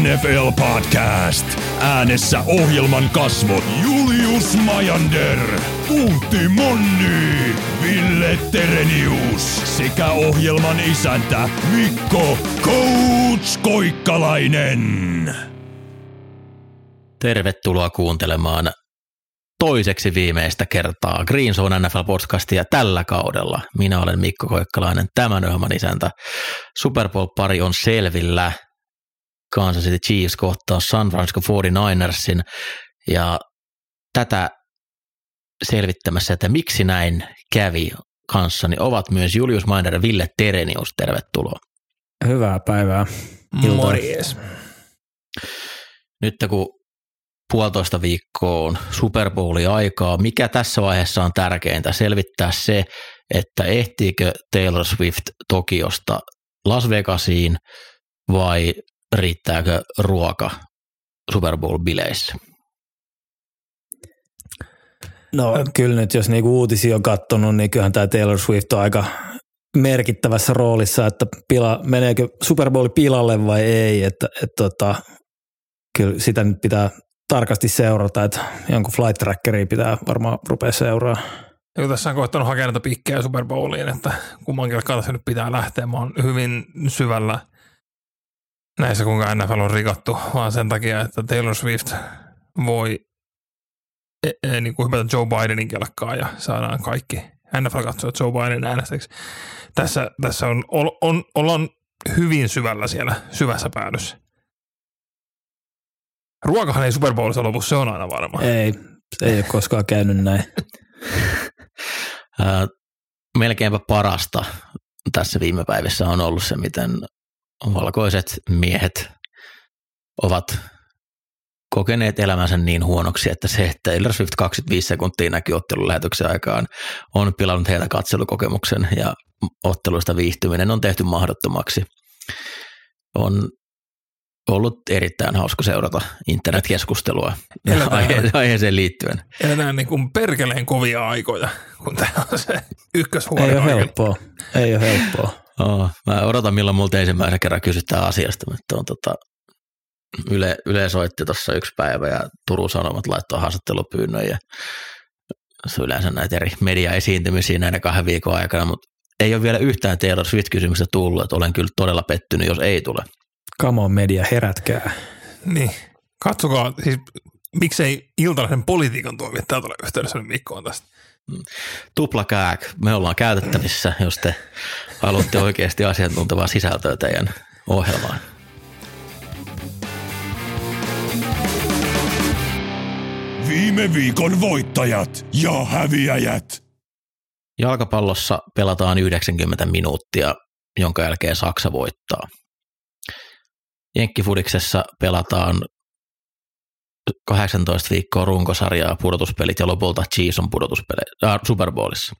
NFL Podcast. Äänessä ohjelman kasvot Julius Majander, Puutti Monni, Ville Terenius sekä ohjelman isäntä Mikko Coach Koikkalainen. Tervetuloa kuuntelemaan toiseksi viimeistä kertaa Green Zone NFL-podcastia tällä kaudella. Minä olen Mikko Koikkalainen, tämän ohjelman isäntä. Super Bowl-pari on selvillä. Kansas City Chiefs kohtaa San Francisco 49ersin ja tätä selvittämässä, että miksi näin kävi kanssani, ovat myös Julius Mainer ja Ville Terenius. Tervetuloa. Hyvää päivää. Iltaa. Morjes. Nyt kun puolitoista viikkoon Super Bowli aikaa, mikä tässä vaiheessa on tärkeintä? Selvittää se, että ehtiikö Taylor Swift Tokiosta Las Vegasiin vai riittääkö ruoka Super Bowl-bileissä? No kyllä nyt, jos niinku uutisia on kattonut, niin kyllähän tämä Taylor Swift on aika merkittävässä roolissa, että pila, meneekö Super Bowl pilalle vai ei, että et tota, kyllä sitä nyt pitää tarkasti seurata, että jonkun flight trackeria pitää varmaan rupea seuraa. Ja tässä on koettanut hakea näitä pikkejä Super Bowliin, että kummankin kanssa nyt pitää lähteä. Mä oon hyvin syvällä näissä, kuinka NFL on rikottu, vaan sen takia, että Taylor Swift voi e, e, niin kuin hypätä Joe Bidenin kelkkaa ja saadaan kaikki NFL katsoa Joe Biden äänestäjäksi. Tässä, tässä on, on, on, ollaan hyvin syvällä siellä syvässä päädyssä. Ruokahan ei Super Bowlissa lopu, se on aina varma. Ei, se ei ole koskaan käynyt näin. Melkeinpä parasta tässä viime päivissä on ollut se, miten valkoiset miehet ovat kokeneet elämänsä niin huonoksi, että se, että Taylor Swift 25 sekuntia näkyy ottelun lähetyksen aikaan, on pilannut heitä katselukokemuksen ja otteluista viihtyminen on tehty mahdottomaksi. On ollut erittäin hauska seurata internetkeskustelua aihe- aiheeseen liittyen. Eletään niin kuin perkeleen kovia aikoja, kun tämä on se ykköshuone. Ei ole helppoa. Ei ole helppoa. Oh, mä odotan, milloin multa ensimmäisen kerran kysytään asiasta, mutta on tota, Yle, Yle soitti tuossa yksi päivä ja Turun Sanomat laittoi haastattelupyynnön ja se on yleensä näitä eri media-esiintymisiä näiden kahden viikon aikana, mutta ei ole vielä yhtään Taylor Swift-kysymystä tullut, että olen kyllä todella pettynyt, jos ei tule. Come on media, herätkää. Niin. Katsokaa, siis miksei iltalaisen politiikan toimittaja ole yhteydessä nyt Mikkoon tästä. Tupla kääk, me ollaan käytettävissä, jos te haluatte oikeasti asiantuntevaa sisältöä teidän ohjelmaan. Viime viikon voittajat ja häviäjät. Jalkapallossa pelataan 90 minuuttia, jonka jälkeen Saksa voittaa. Jenkkifudiksessa pelataan 18 viikkoa runkosarjaa, pudotuspelit ja lopulta Chiefs on äh, Super Bowlissa.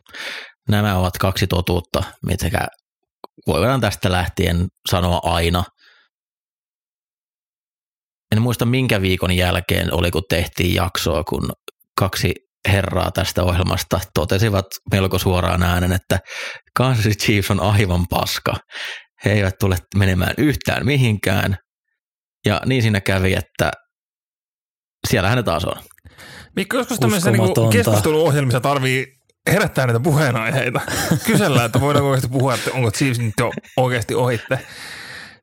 Nämä ovat kaksi totuutta, mitkä voidaan tästä lähtien sanoa aina. En muista minkä viikon jälkeen oli, kun tehtiin jaksoa, kun kaksi herraa tästä ohjelmasta totesivat melko suoraan äänen, että Kansas City Chiefs on aivan paska. He eivät tule menemään yhtään mihinkään. Ja niin siinä kävi, että siellähän ne taas on. Mikko, joskus tämmöisessä niin Uskomatonta. keskusteluohjelmissa tarvii herättää näitä puheenaiheita. Kysellään, että voidaanko oikeasti puhua, että onko Chiefs nyt jo oikeasti ohitte.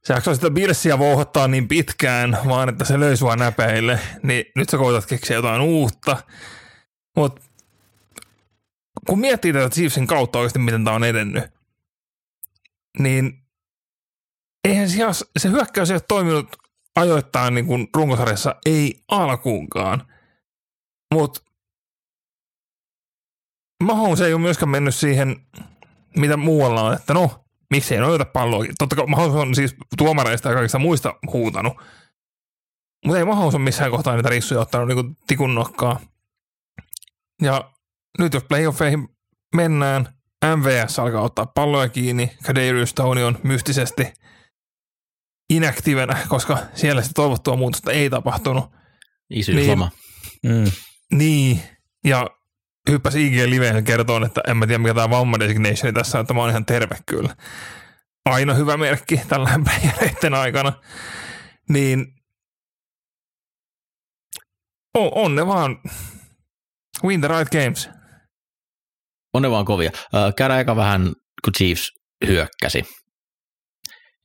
Se jaksaa sitä Birssiä vouhottaa niin pitkään, vaan että se löi sua näpeille, niin nyt sä koetat keksiä jotain uutta. Mutta kun miettii tätä Chiefsin kautta oikeasti, miten tämä on edennyt, niin eihän se, se hyökkäys ei ole toiminut ajoittain niin kuin runkosarjassa, ei alkuunkaan. Mutta Mahomes ei ole myöskään mennyt siihen, mitä muualla on, että no, miksei noita palloa. Totta kai Mahomes on siis tuomareista ja kaikista muista huutanut. Mutta ei Mahomes ole missään kohtaa niitä rissuja ottanut niin tikun nokkaa. Ja nyt jos playoffeihin mennään, MVS alkaa ottaa palloja kiinni, Kadarius Stone on mystisesti inaktiivenä, koska siellä sitä toivottua muutosta ei tapahtunut. Isyysloma. Mm. Niin, ja hyppäsi IG Liveen kertoon, että en mä tiedä mikä tämä vamma designationi tässä on, että mä oon ihan terve kyllä. Aina hyvä merkki tällä playereiden aikana. Niin on, on ne vaan win the right games. On ne vaan kovia. Käydään aika vähän, kun Chiefs hyökkäsi.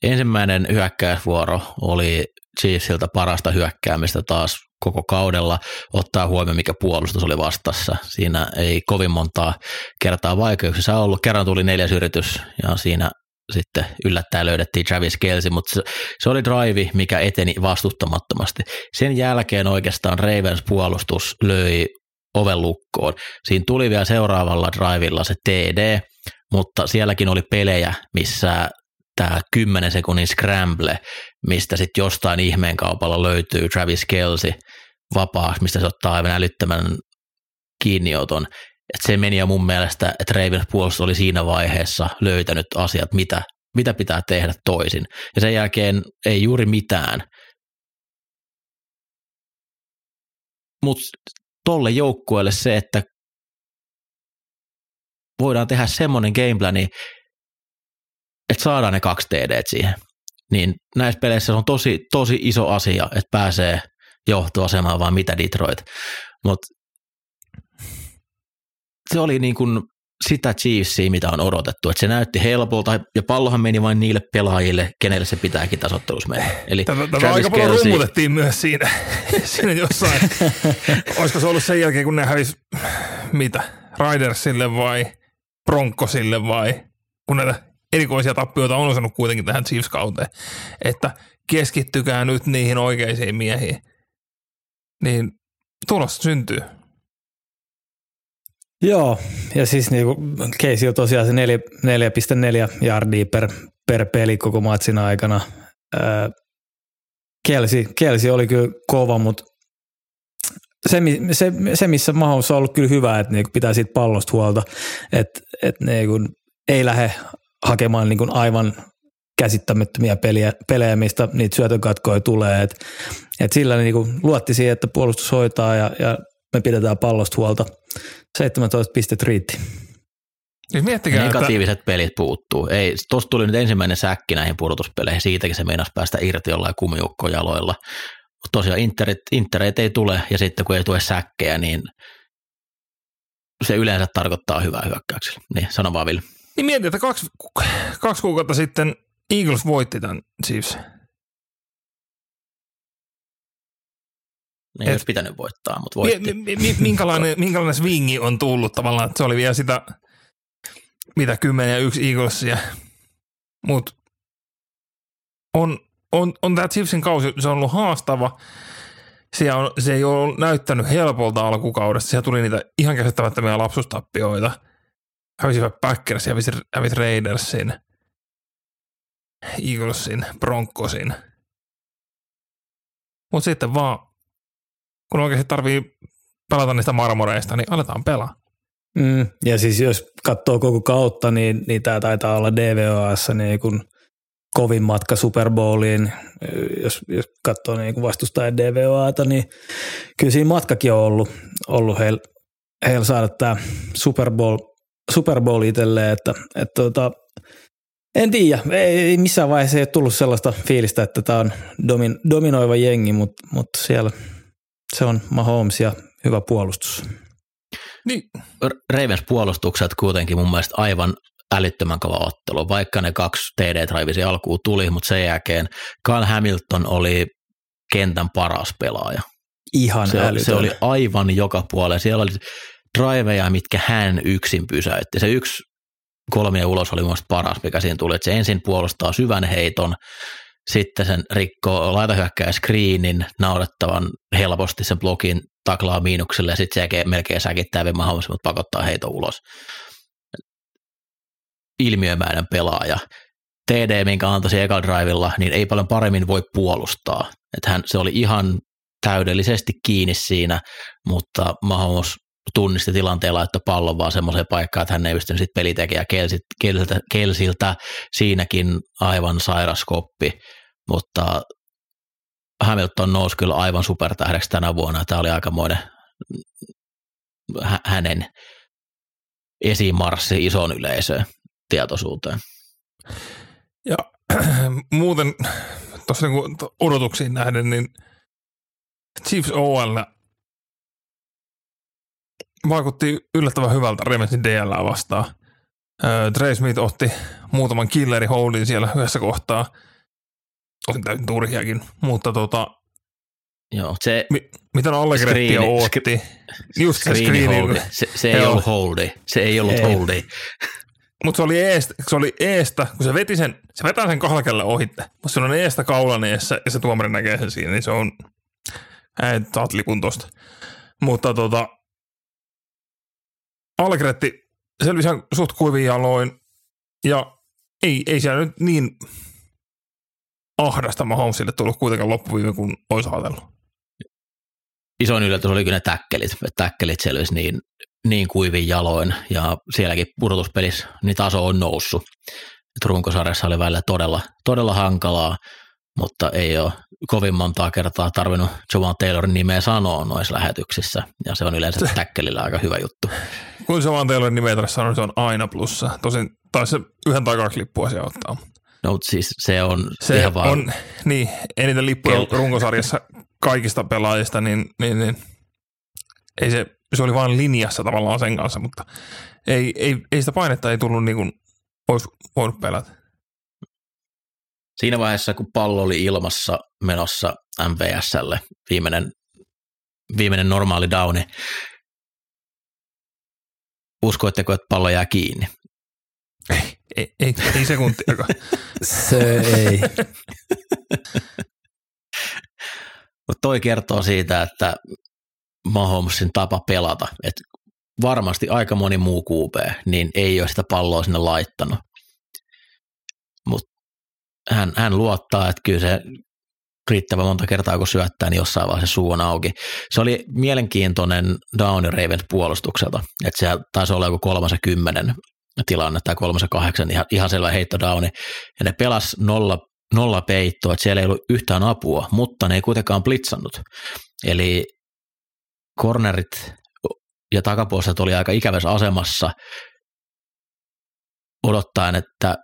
Ensimmäinen hyökkäysvuoro oli Chiefsiltä parasta hyökkäämistä taas koko kaudella, ottaa huomioon, mikä puolustus oli vastassa. Siinä ei kovin montaa kertaa vaikeuksissa ollut. Kerran tuli neljäs yritys ja siinä sitten yllättäen löydettiin Travis Kelsi, mutta se, oli drive, mikä eteni vastuttamattomasti. Sen jälkeen oikeastaan Ravens puolustus löi oven lukkoon. Siinä tuli vielä seuraavalla drivilla se TD, mutta sielläkin oli pelejä, missä tämä 10 sekunnin scramble, mistä sitten jostain ihmeen kaupalla löytyy Travis Kelsi vapaaksi, mistä se ottaa aivan älyttömän kiinnioton. Et se meni jo mun mielestä, että Ravens puolustus oli siinä vaiheessa löytänyt asiat, mitä, mitä pitää tehdä toisin. Ja sen jälkeen ei juuri mitään. Mutta tolle joukkueelle se, että voidaan tehdä semmoinen gameplani, että saadaan ne kaksi TD siihen. Niin näissä peleissä se on tosi, tosi iso asia, että pääsee johtoasemaan vaan mitä Detroit. Mutta se oli niin kuin sitä Chiefsia, mitä on odotettu. Että se näytti helpolta ja pallohan meni vain niille pelaajille, kenelle se pitääkin tasottelussa mennä. Eli tätä, tätä aika paljon rummutettiin myös siinä, siinä jossain. Olisiko se ollut sen jälkeen, kun ne hävisi mitä, Ridersille vai Broncosille vai kun näitä erikoisia tappioita on osannut kuitenkin tähän Chiefs-kauteen, että keskittykää nyt niihin oikeisiin miehiin. Niin tulos syntyy. Joo, ja siis niinku Casey on tosiaan se 4,4 yardia per, per peli koko matsin aikana. Kelsi, Kelsi oli kyllä kova, mutta se, se, se, missä Mahomes on ollut kyllä hyvä, että niinku pitää siitä pallosta huolta, että et niinku ei lähde hakemaan niinku aivan käsittämättömiä peliä, pelejä, mistä niitä syötökatkoja tulee. Et, et sillä niinku luotti siihen, että puolustus hoitaa ja, ja me pidetään pallosta huolta. 17 pistet riitti. Siis miettikää, Negatiiviset että... pelit puuttuu. Ei, tosta tuli nyt ensimmäinen säkki näihin pudotuspeleihin, siitäkin se meinasi päästä irti jollain kumiukkojaloilla. Mutta tosiaan interit, interit ei tule, ja sitten kun ei tule säkkejä, niin se yleensä tarkoittaa hyvää hyökkäyksellä. Niin, sano vaan Ville. Niin mietin, että kaksi, kaksi kuukautta sitten Eagles voitti tämän Chiefs. Ne ei olisi pitänyt voittaa, mutta voitti. Mi, mi, minkälainen, minkälainen swingi on tullut tavallaan, että se oli vielä sitä, mitä 10 ja 1 Eaglesia. Mutta on, on, on tämä Chiefsin kausi, se on ollut haastava. Se, on, se ei ole näyttänyt helpolta alkukaudesta. Siellä tuli niitä ihan käsittämättömiä lapsustappioita. Hävisivät Packers, hävisi, hävisi Raidersin, Eaglesin, Broncosin. Mutta sitten vaan kun oikeasti tarvii pelata niistä marmoreista, niin aletaan pelaa. Mm, ja siis jos katsoo koko kautta, niin, niin tämä taitaa olla DVOassa niin kun kovin matka Super Bowliin. Jos, jos katsoo niin vastustajan DVOata, niin kyllä siinä matkakin on ollut, ollut heillä heil saada tämä Super Bowl, Super Bowl itselleen, että, että tota, en tiedä, ei missään vaiheessa ei ole tullut sellaista fiilistä, että tämä on domin, dominoiva jengi, mutta, mutta siellä – se on Mahomes ja hyvä puolustus. Niin. Ravens puolustukset kuitenkin mun mielestä aivan älyttömän kova ottelu, vaikka ne kaksi TD Trivisi alkuun tuli, mutta sen jälkeen Carl Hamilton oli kentän paras pelaaja. Ihan se, älytön. se oli aivan joka puolella. Siellä oli driveja, mitkä hän yksin pysäytti. Se yksi kolmia ulos oli mun paras, mikä siinä tuli. Että se ensin puolustaa syvän heiton, sitten sen rikkoo laitahyökkäjä screenin naurettavan helposti sen blogin taklaa miinukselle ja sitten se melkein säkittää vielä Mahomes, mutta pakottaa heito ulos. Ilmiömäinen pelaaja. TD, minkä antoi eka drivilla, niin ei paljon paremmin voi puolustaa. Että hän, se oli ihan täydellisesti kiinni siinä, mutta Mahomes tunnisti tilanteella, että pallon vaan semmoiseen paikkaan, että hän ei pystynyt sitten pelitekijä Kelsiltä, Kelsiltä, siinäkin aivan sairas koppi, mutta Hamilton nousi kyllä aivan supertähdeksi tänä vuonna. Tämä oli aikamoinen hänen esimarssi ison yleisöön tietoisuuteen. Ja muuten tuossa niin odotuksiin nähden, niin Chiefs OL vaikutti yllättävän hyvältä Remensin DL vastaan. Öö, Trey Smith otti muutaman killeri holdin siellä yhdessä kohtaa. Otin täysin turhiakin, mutta tota, Joo, se mi, miten Allegrettia Screeni- otti. Just se screeni screeni, holdi, se, se ei ollut holdi, se ei ollut Ei. holdi. mutta se oli, eestä, se oli eestä, kun se veti sen, se vetää sen kahdella ohitte, mutta se on eestä kaulan eessä ja se tuomari näkee sen siinä, niin se on, ei, saat lipun tosta. Mutta tota, Allegretti selvisi ihan suht kuivin jaloin ja ei, ei siellä nyt niin ahdasta Mahomesille tullut kuitenkaan loppuviime kuin olisi ajatellut. Isoin yllätys oli kyllä ne täkkelit. Täkkelit selvisi niin, niin kuivin jaloin ja sielläkin pudotuspelissä niin taso on noussut. Et runkosarjassa oli välillä todella, todella hankalaa, mutta ei ole kovin montaa kertaa tarvinnut Jovan Taylorin nimeä sanoa noissa lähetyksissä ja se on yleensä täkkelillä aika hyvä juttu. Kun se vaan teillä nimeä sanoi, se on aina plussa. Tosin taisi se yhden tai kaksi lippua siellä ottaa. No siis se on Se ihan vaan, on, niin, eniten lippuja Kel- runkosarjassa kaikista pelaajista, niin, niin, niin ei se, se oli vain linjassa tavallaan sen kanssa, mutta ei, ei, ei sitä painetta ei tullut niin kuin olisi voinut pelätä. Siinä vaiheessa, kun pallo oli ilmassa menossa MVSlle, viimeinen, viimeinen normaali downi, uskoitteko, että pallo jää kiinni? Ei, ei, ei sekuntiakaan. Se ei. Mutta toi kertoo siitä, että Mahomesin tapa pelata, että varmasti aika moni muu QB, niin ei ole sitä palloa sinne laittanut. Hän, hän luottaa, että kyllä se riittävän monta kertaa, kun syöttää, niin jossain vaiheessa suu on auki. Se oli mielenkiintoinen Downy Ravens puolustukselta, että se taisi olla joku kolmas ja kymmenen tilanne tai kolmas ja kahdeksan, ihan, ihan selvä heitto downi. Ja ne pelas nolla, nolla peittoa, että siellä ei ollut yhtään apua, mutta ne ei kuitenkaan blitzannut. Eli cornerit ja takapuolistot oli aika ikävässä asemassa odottaen, että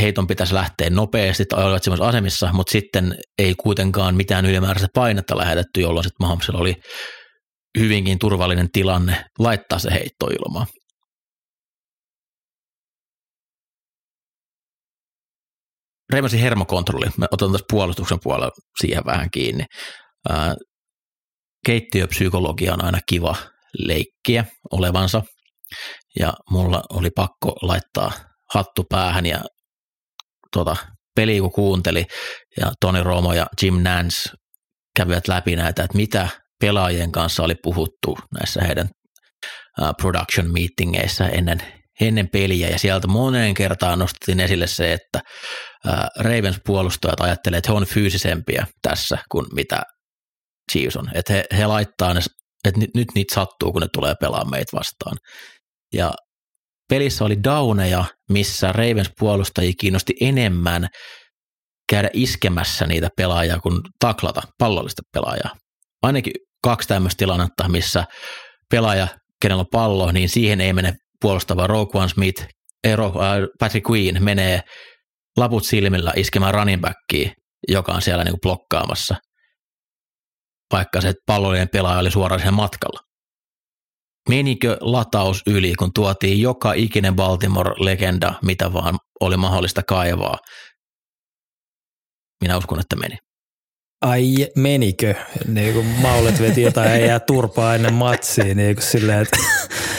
heiton pitäisi lähteä nopeasti tai olivat semmoisissa asemissa, mutta sitten ei kuitenkaan mitään ylimääräistä painetta lähetetty, jolloin sitten Mahomesilla oli hyvinkin turvallinen tilanne laittaa se heitto ilmaan. Reimasin hermokontrolli, mä otan tässä puolustuksen puolella siihen vähän kiinni. Keittiöpsykologia on aina kiva leikkiä olevansa, ja mulla oli pakko laittaa hattu päähän ja tota, peli kun kuunteli, ja Toni Romo ja Jim Nance kävivät läpi näitä, että mitä pelaajien kanssa oli puhuttu näissä heidän production meetingeissä ennen, ennen peliä, ja sieltä moneen kertaan nostettiin esille se, että Ravens puolustajat ajattelee, että he on fyysisempiä tässä kuin mitä Chiefs on, että he, he laittaa ne, että nyt niitä sattuu, kun ne tulee pelaamaan meitä vastaan. Ja pelissä oli downeja, missä Ravens puolustajia kiinnosti enemmän käydä iskemässä niitä pelaajia kuin taklata pallollista pelaajaa. Ainakin kaksi tämmöistä tilannetta, missä pelaaja, kenellä on pallo, niin siihen ei mene puolustava Roquan Smith, ei, Ro- äh, Patrick Queen menee laput silmillä iskemään running backia, joka on siellä niinku blokkaamassa, vaikka se pallollinen pelaaja oli suoraan sen matkalla. Menikö lataus yli, kun tuotiin joka ikinen Baltimore-legenda, mitä vaan oli mahdollista kaivaa? Minä uskon, että meni. Ai menikö? Niin kun maulet veti jotain ei jää turpaa ennen matsia, niin kun silleen, että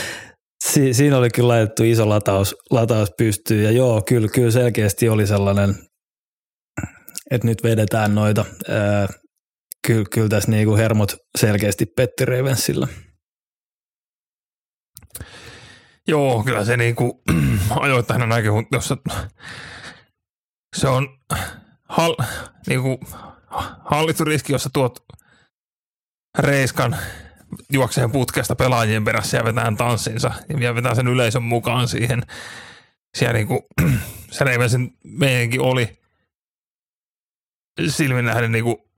si- siinä oli kyllä laitettu iso lataus, lataus pystyyn. Ja joo, kyllä, kyllä selkeästi oli sellainen, että nyt vedetään noita. Ää, kyllä, kyllä tässä niinku hermot selkeästi petti Ravensilla. Joo, kyllä se niinku ajoittain näkyy, mutta jos se, on hal, niinku, hallittu riski, jos sä tuot reiskan juokseen putkesta pelaajien perässä ja vetään tanssinsa ja vielä vetää sen yleisön mukaan siihen. Siellä niinku, se Ravensin meidänkin oli silmin nähden niinku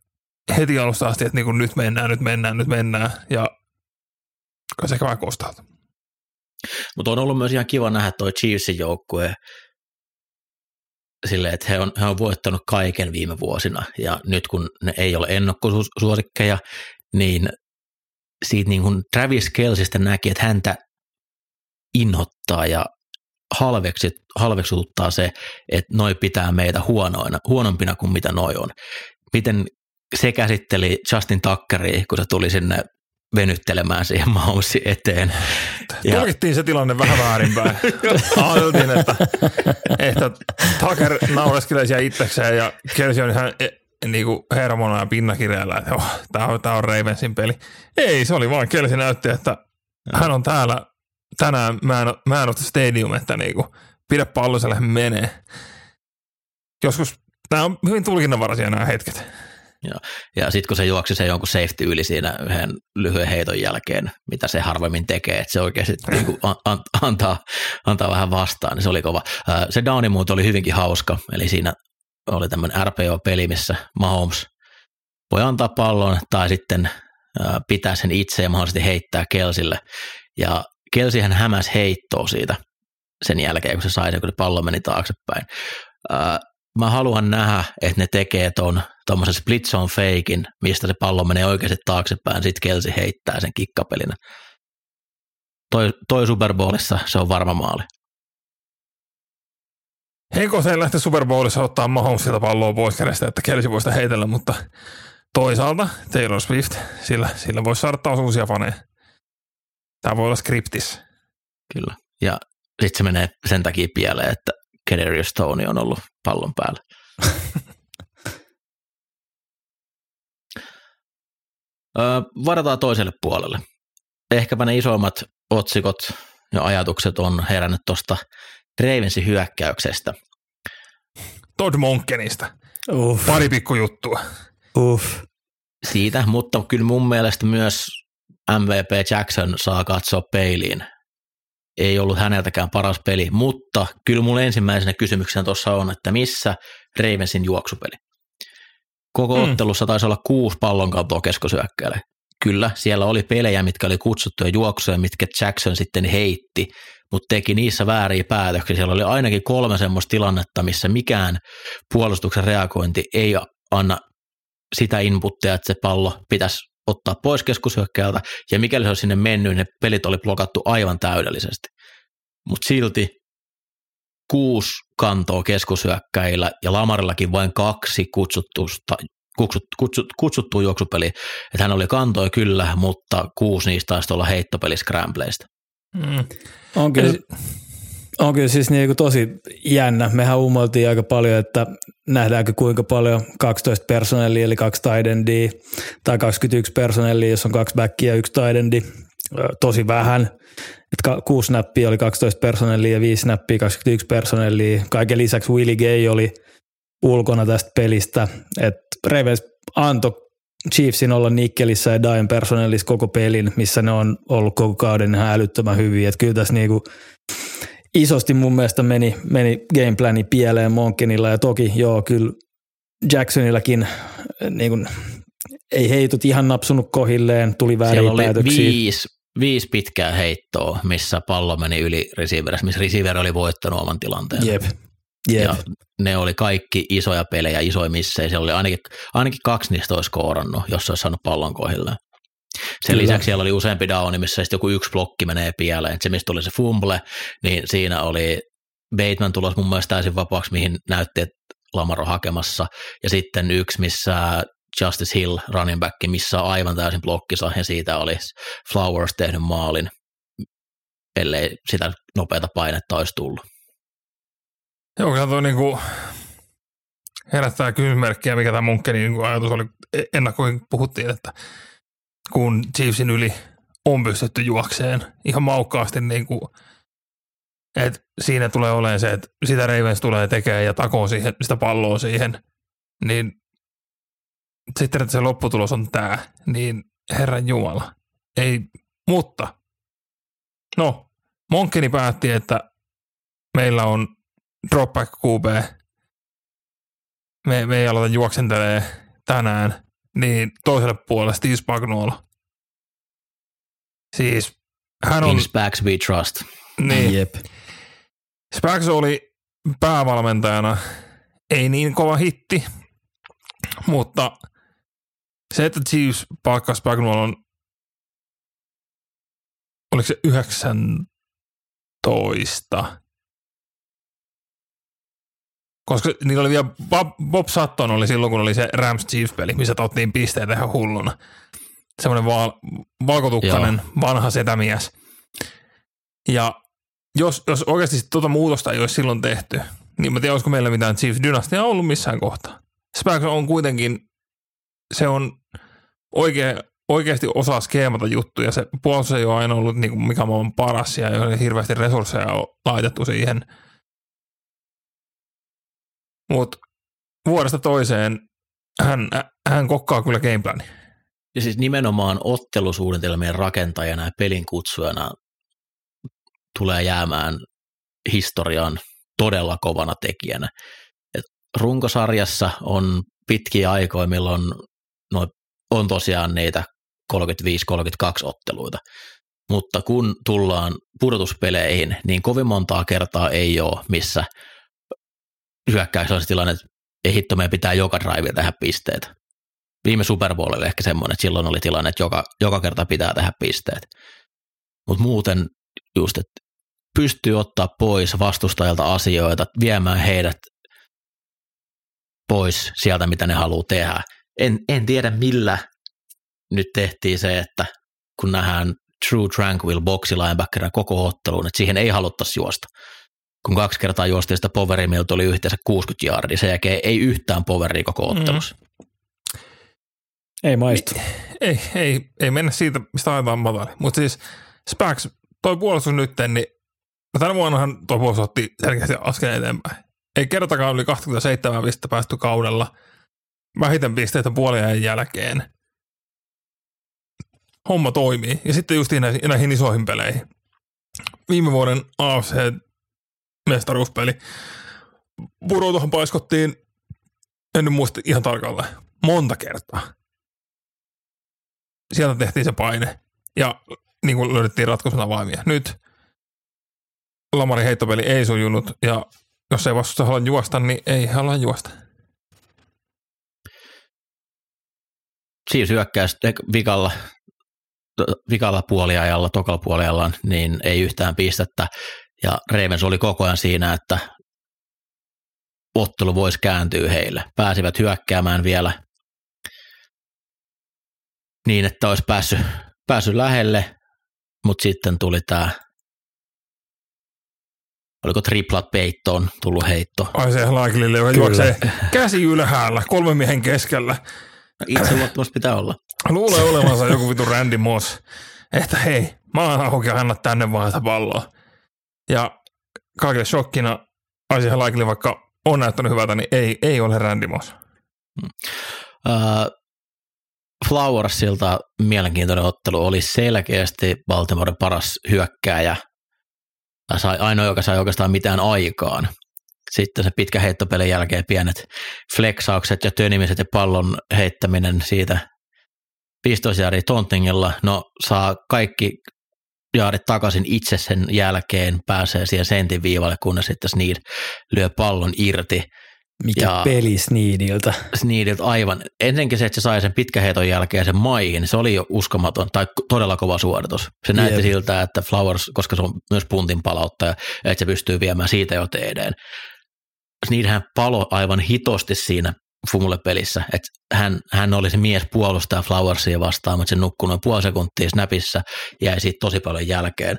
heti alusta asti, että niinku nyt mennään, nyt mennään, nyt mennään ja se ehkä vähän kostaa. Mutta on ollut myös ihan kiva nähdä toi Chiefsin joukkue silleen, että he on, he on voittanut kaiken viime vuosina ja nyt kun ne ei ole ennakkosuosikkeja, niin siitä niin kuin Travis Kelsistä näki, että häntä inhottaa ja halveksit, halveksuttaa se, että noi pitää meitä huonoina, huonompina kuin mitä noi on. Miten se käsitteli Justin Tuckeria, kun se tuli sinne venyttelemään siihen Mahomesin eteen. Ja... Tulkittiin se tilanne vähän väärinpäin. Ajateltiin, että, että Tucker naureskelee siellä itsekseen ja Kelsi on ihan e, niin kuin hermona ja pinnakirjalla, että oh, tämä on, tää on Ravensin peli. Ei, se oli vaan Kelsi näytti, että hän on täällä tänään Man, Man of the Stadium, että niin kuin, pidä pallo, menee. Joskus nämä on hyvin tulkinnanvaraisia nämä hetket. Ja, ja sitten kun se juoksi se jonkun safety yli siinä yhden lyhyen heiton jälkeen, mitä se harvemmin tekee, että se oikeasti niin kuin an, antaa, antaa vähän vastaan, niin se oli kova. Se downi muuten oli hyvinkin hauska, eli siinä oli tämmöinen RPO-peli, missä Mahomes voi antaa pallon tai sitten pitää sen itse ja mahdollisesti heittää Kelsille. Ja Kelsihän hämäs heittoa siitä sen jälkeen, kun se sai sen, kun se pallo meni taaksepäin mä haluan nähdä, että ne tekee ton tuommoisen split zone fakein, mistä se pallo menee oikeasti taaksepäin, sitten Kelsi heittää sen kikkapelinä. Toi, toi Super Bowlissa se on varma maali. Heiko se lähtee Super Bowlissa ottaa Mahomesilta palloa pois kädestä, että Kelsi voi sitä heitellä, mutta toisaalta Taylor Swift, sillä, sillä voisi saada taas uusia faneja. Tämä voi olla skriptis. Kyllä. Ja sitten se menee sen takia pieleen, että Kadarius Stone on ollut pallon päällä. varataan toiselle puolelle. Ehkäpä ne isommat otsikot ja ajatukset on herännyt tuosta Ravensin hyökkäyksestä. Todd Monkenista. Uff. Pari pikkujuttua. Uff. Siitä, mutta kyllä mun mielestä myös MVP Jackson saa katsoa peiliin ei ollut häneltäkään paras peli, mutta kyllä mulla ensimmäisenä kysymyksenä tuossa on, että missä Ravensin juoksupeli? Koko mm. ottelussa taisi olla kuusi pallonkantoa keskosyökkäille. Kyllä, siellä oli pelejä, mitkä oli kutsuttuja juoksuja, mitkä Jackson sitten heitti, mutta teki niissä vääriä päätöksiä. Siellä oli ainakin kolme semmoista tilannetta, missä mikään puolustuksen reagointi ei anna sitä inputtia, että se pallo pitäisi ottaa pois keskushyökkäältä, ja mikäli se olisi sinne mennyt, niin ne pelit oli blokattu aivan täydellisesti. Mutta silti kuusi kantoa keskushyökkäillä ja Lamarillakin vain kaksi kutsutusta, kutsut, kutsut, kutsuttua juoksupeliä. Että hän oli kantoi kyllä, mutta kuusi niistä taisi olla heittopeli scrambleista. Mm. On kyllä, on kyllä siis niin kuin tosi jännä. Mehän uumoiltiin aika paljon, että nähdäänkö kuinka paljon 12 personellia, eli kaksi taidendia, tai 21 personellia, jos on kaksi backia ja yksi taidendi. Tosi vähän. Et kuusi näppiä oli 12 personellia ja viisi näppiä 21 personellia. Kaiken lisäksi Willie Gay oli ulkona tästä pelistä. Et Ravens antoi Chiefsin olla Nikkelissä ja Dyen personellissa koko pelin, missä ne on ollut koko kauden ihan älyttömän hyviä. Et kyllä tässä niinku isosti mun mielestä meni, meni gameplani pieleen Monkenilla ja toki joo, kyllä Jacksonillakin niin kuin, ei heitot ihan napsunut kohilleen, tuli väärin oli päätöksiä. viisi, viisi pitkää heittoa, missä pallo meni yli receiverissä, missä receiver oli voittanut oman tilanteen. Jep. Jep. Ja ne oli kaikki isoja pelejä, isoja missejä. Siellä oli ainakin, ainakin kaksi niistä olisi koorannut, jos olisi saanut pallon kohilleen. Sen Kyllä. lisäksi siellä oli useampi downi, missä joku yksi blokki menee pieleen. Se, mistä tuli se fumble, niin siinä oli Bateman tulos mun mielestä täysin vapaaksi, mihin näytti, että Lamaro hakemassa. Ja sitten yksi, missä Justice Hill, running back, missä on aivan täysin blokkisa, ja siitä oli Flowers tehnyt maalin, ellei sitä nopeata painetta olisi tullut. Joo, kyllä toi niinku herättää kysymyksiä, mikä tämä Munkkenin niinku ajatus oli. E- ennakkoin puhuttiin, että kun Chiefsin yli on pystytty juokseen ihan maukkaasti, niin kuin, että siinä tulee olemaan se, että sitä Ravens tulee tekemään ja takoo siihen, sitä palloa siihen, niin sitten, että se lopputulos on tämä, niin Herran Jumala, ei, mutta no, Monkkeni päätti, että meillä on dropback QB, me, me ei aloita juoksentelee tänään, niin toiselle puolelle Steve Spagnuolo. Siis hän on... In Spags we trust. Niin. Jep. Spags oli päävalmentajana ei niin kova hitti, mutta se, että Chiefs palkkaa Spagnuolon oliko se 19, koska niillä oli vielä, Bob, Bob Sutton oli silloin, kun oli se Rams Chiefs-peli, missä tauttiin pisteitä ihan hulluna. Semmoinen val, valkotukkainen Joo. vanha setämies. Ja jos, jos oikeasti tuota muutosta ei olisi silloin tehty, niin mä tiedän, olisiko meillä mitään Chiefs dynastia ollut missään kohtaa. Spags on kuitenkin, se on oikea, oikeasti osaa skeemata juttuja. Se puolustus ei ole aina ollut niin kuin mikä maailman paras ja ei ole hirveästi resursseja laitettu siihen. Mutta vuodesta toiseen hän, hän kokkaa kyllä gameplani. Ja siis nimenomaan ottelusuunnitelmien rakentajana ja pelin kutsujana tulee jäämään historiaan todella kovana tekijänä. Et runkosarjassa on pitkiä aikoja, milloin no, on tosiaan niitä 35-32 otteluita, mutta kun tullaan pudotuspeleihin, niin kovin montaa kertaa ei ole, missä hyökkäys on se tilanne, että ei hitto, meidän pitää joka drive tehdä pisteet. Viime Super Bowlille ehkä semmoinen, että silloin oli tilanne, että joka, joka kerta pitää tehdä pisteet. Mutta muuten just, että pystyy ottaa pois vastustajalta asioita, viemään heidät pois sieltä, mitä ne haluaa tehdä. En, en tiedä, millä nyt tehtiin se, että kun nähdään true tranquil boxilinebackera koko otteluun, että siihen ei haluttaisi juosta. Kun kaksi kertaa juostiin sitä poveria, meiltä oli yhteensä 60 jardia, sen jälkeen ei yhtään poveria koko ottelussa. Mm. Ei maistu. Ei, ei, ei mennä siitä, mistä aivan matali. Mutta siis Spax, toi puolustus nyt, niin no tänä vuonnahan toi puolustus otti selkeästi askeleen eteenpäin. Ei kertakaan yli 27 pistettä päästy kaudella. Vähiten pisteitä puolien jälkeen. Homma toimii. Ja sitten just näihin, näihin isoihin peleihin. Viime vuoden AFC mestaruuspeli. Purotohan paiskottiin, en nyt muista ihan tarkalleen, monta kertaa sieltä tehtiin se paine ja niin kuin löydettiin ratkaisun avaimia. Nyt Lamarin heittopeli ei sujunut ja jos ei vastusta halua juosta, niin ei halua juosta. Siis hyökkäys vikalla, vikalla puoliajalla, tokalla puoliajalla, niin ei yhtään pistettä. Ja Ravens oli koko ajan siinä, että ottelu voisi kääntyä heille. Pääsivät hyökkäämään vielä niin, että olisi päässyt, päässyt lähelle, mutta sitten tuli tämä, oliko triplat peittoon tullut heitto. Ai se Laiklille, joka juoksee käsi ylhäällä, kolmen miehen keskellä. Itseluottamus pitää olla. Luulee olevansa joku vitu Randy Moss, että hei, mä oon auki ja anna tänne vaan sitä palloa. Ja kaikille shokkina Asia Laikille, vaikka on näyttänyt hyvältä, niin ei, ei ole Randy Moss. Hmm. Uh, Flowersilta mielenkiintoinen ottelu oli selkeästi Baltimoren paras hyökkääjä. Sai, ainoa, joka sai oikeastaan mitään aikaan. Sitten se pitkä heittopelin jälkeen pienet flexaukset ja tönimiset ja pallon heittäminen siitä 15 jääriä tontingilla. No saa kaikki jaarit takaisin itse sen jälkeen, pääsee siihen sentin viivalle, kunnes sitten Sneed lyö pallon irti – mikä ja peli Sneediltä. Sneediltä aivan. Ensinnäkin se, että se sai sen pitkäheiton jälkeen sen maihin, se oli jo uskomaton tai todella kova suoritus. Se näytti Jep. siltä, että Flowers, koska se on myös puntin palauttaja, että se pystyy viemään siitä jo teedeen. Sneedhän palo aivan hitosti siinä Fumule-pelissä, että hän, hän oli se mies puolustaa Flowersia vastaan, mutta se nukkui noin puoli sekuntia snapissa, jäi siitä tosi paljon jälkeen.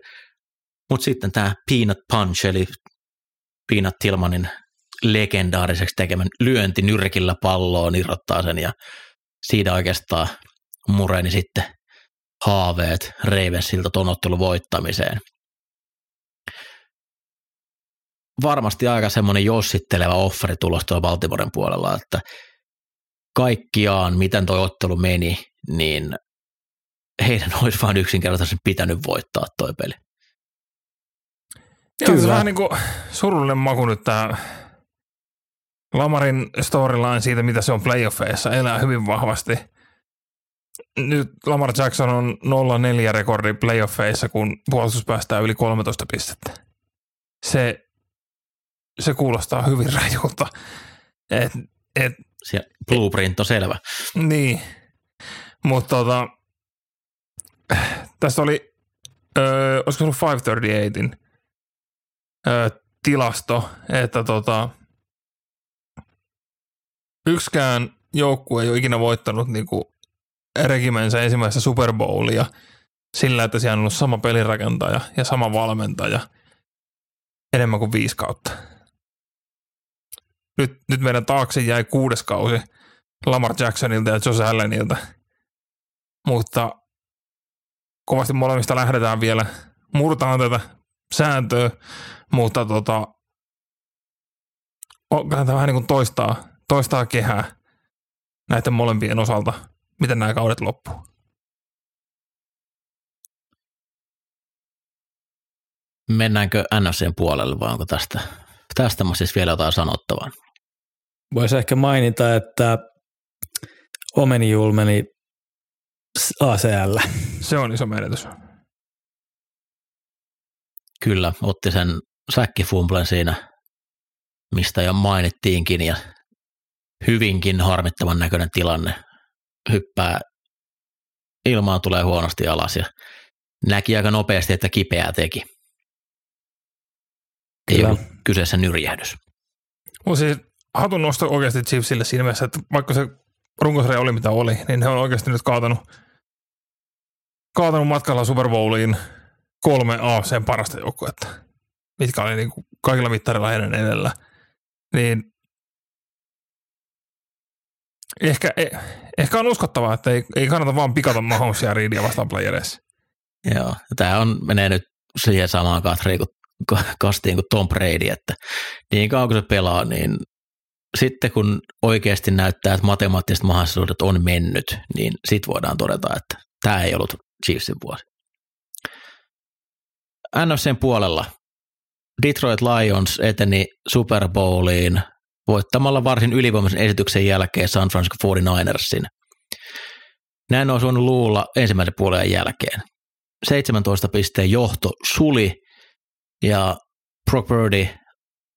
Mutta sitten tämä Peanut Punch, eli Peanut Tillmanin legendaariseksi tekemän lyönti nyrkillä palloon, irrottaa sen ja siitä oikeastaan mureni sitten haaveet Ravensilta ton ottelun voittamiseen. Varmasti aika semmoinen jossitteleva offeri tulos tuolla Baltimoren puolella, että kaikkiaan, miten tuo ottelu meni, niin heidän olisi vain yksinkertaisesti pitänyt voittaa toi peli. Kyllä. Se on vähän niin kuin surullinen maku nyt tämä Lamarin storyline siitä, mitä se on playoffeissa, elää hyvin vahvasti. Nyt Lamar Jackson on 0-4 rekordi playoffeissa, kun puolustus päästää yli 13 pistettä. Se, se kuulostaa hyvin rajulta. Et, et, se blueprint on selvä. Niin, mutta tota, tässä oli öö, olisiko se ollut 538 öö, tilasto, että tota, yksikään joukkue ei ole ikinä voittanut niinku regimensä ensimmäistä Super Bowlia sillä, että siellä on ollut sama pelirakentaja ja sama valmentaja enemmän kuin viisi kautta. Nyt, nyt meidän taakse jäi kuudes kausi Lamar Jacksonilta ja Josh Allenilta, mutta kovasti molemmista lähdetään vielä, murtaan tätä sääntöä, mutta tota, kannattaa vähän niin kuin toistaa, toistaa kehää näiden molempien osalta, miten nämä kaudet loppuu. Mennäänkö NFCn puolelle vai onko tästä, tästä siis vielä jotain sanottavaa? Voisi ehkä mainita, että Omeni Julmeni ACL. Se on iso menetys. Kyllä, otti sen säkkifumplen siinä, mistä jo mainittiinkin, ja hyvinkin harmittavan näköinen tilanne. Hyppää, ilmaan tulee huonosti alas ja näki aika nopeasti, että kipeää teki. Ei Kyllä. ollut kyseessä nyrjähdys. Mutta siis hatun nosto oikeasti Chiefsille siinä mielessä, että vaikka se runkosarja oli mitä oli, niin ne on oikeasti nyt kaatanut, kaatanut matkalla Super Bowliin kolme AFCn parasta joukkuetta, mitkä oli niin kuin kaikilla mittareilla heidän edellä. Niin ehkä, eh, ehkä on uskottavaa, että ei, ei kannata vaan pikata Mahomesia ja Reedia vastaan playereissa. Joo, tämä on, menee nyt siihen samaan katriin kuin, kastiin kuin Tom Brady, että niin kauan kun se pelaa, niin sitten kun oikeasti näyttää, että matemaattiset mahdollisuudet on mennyt, niin sitten voidaan todeta, että tämä ei ollut Chiefsin vuosi. NFCn puolella Detroit Lions eteni Super Bowliin voittamalla varsin ylivoimaisen esityksen jälkeen San Francisco 49ersin. Näin on voinut luulla ensimmäisen puolen jälkeen. 17 pisteen johto suli ja Brock Purdy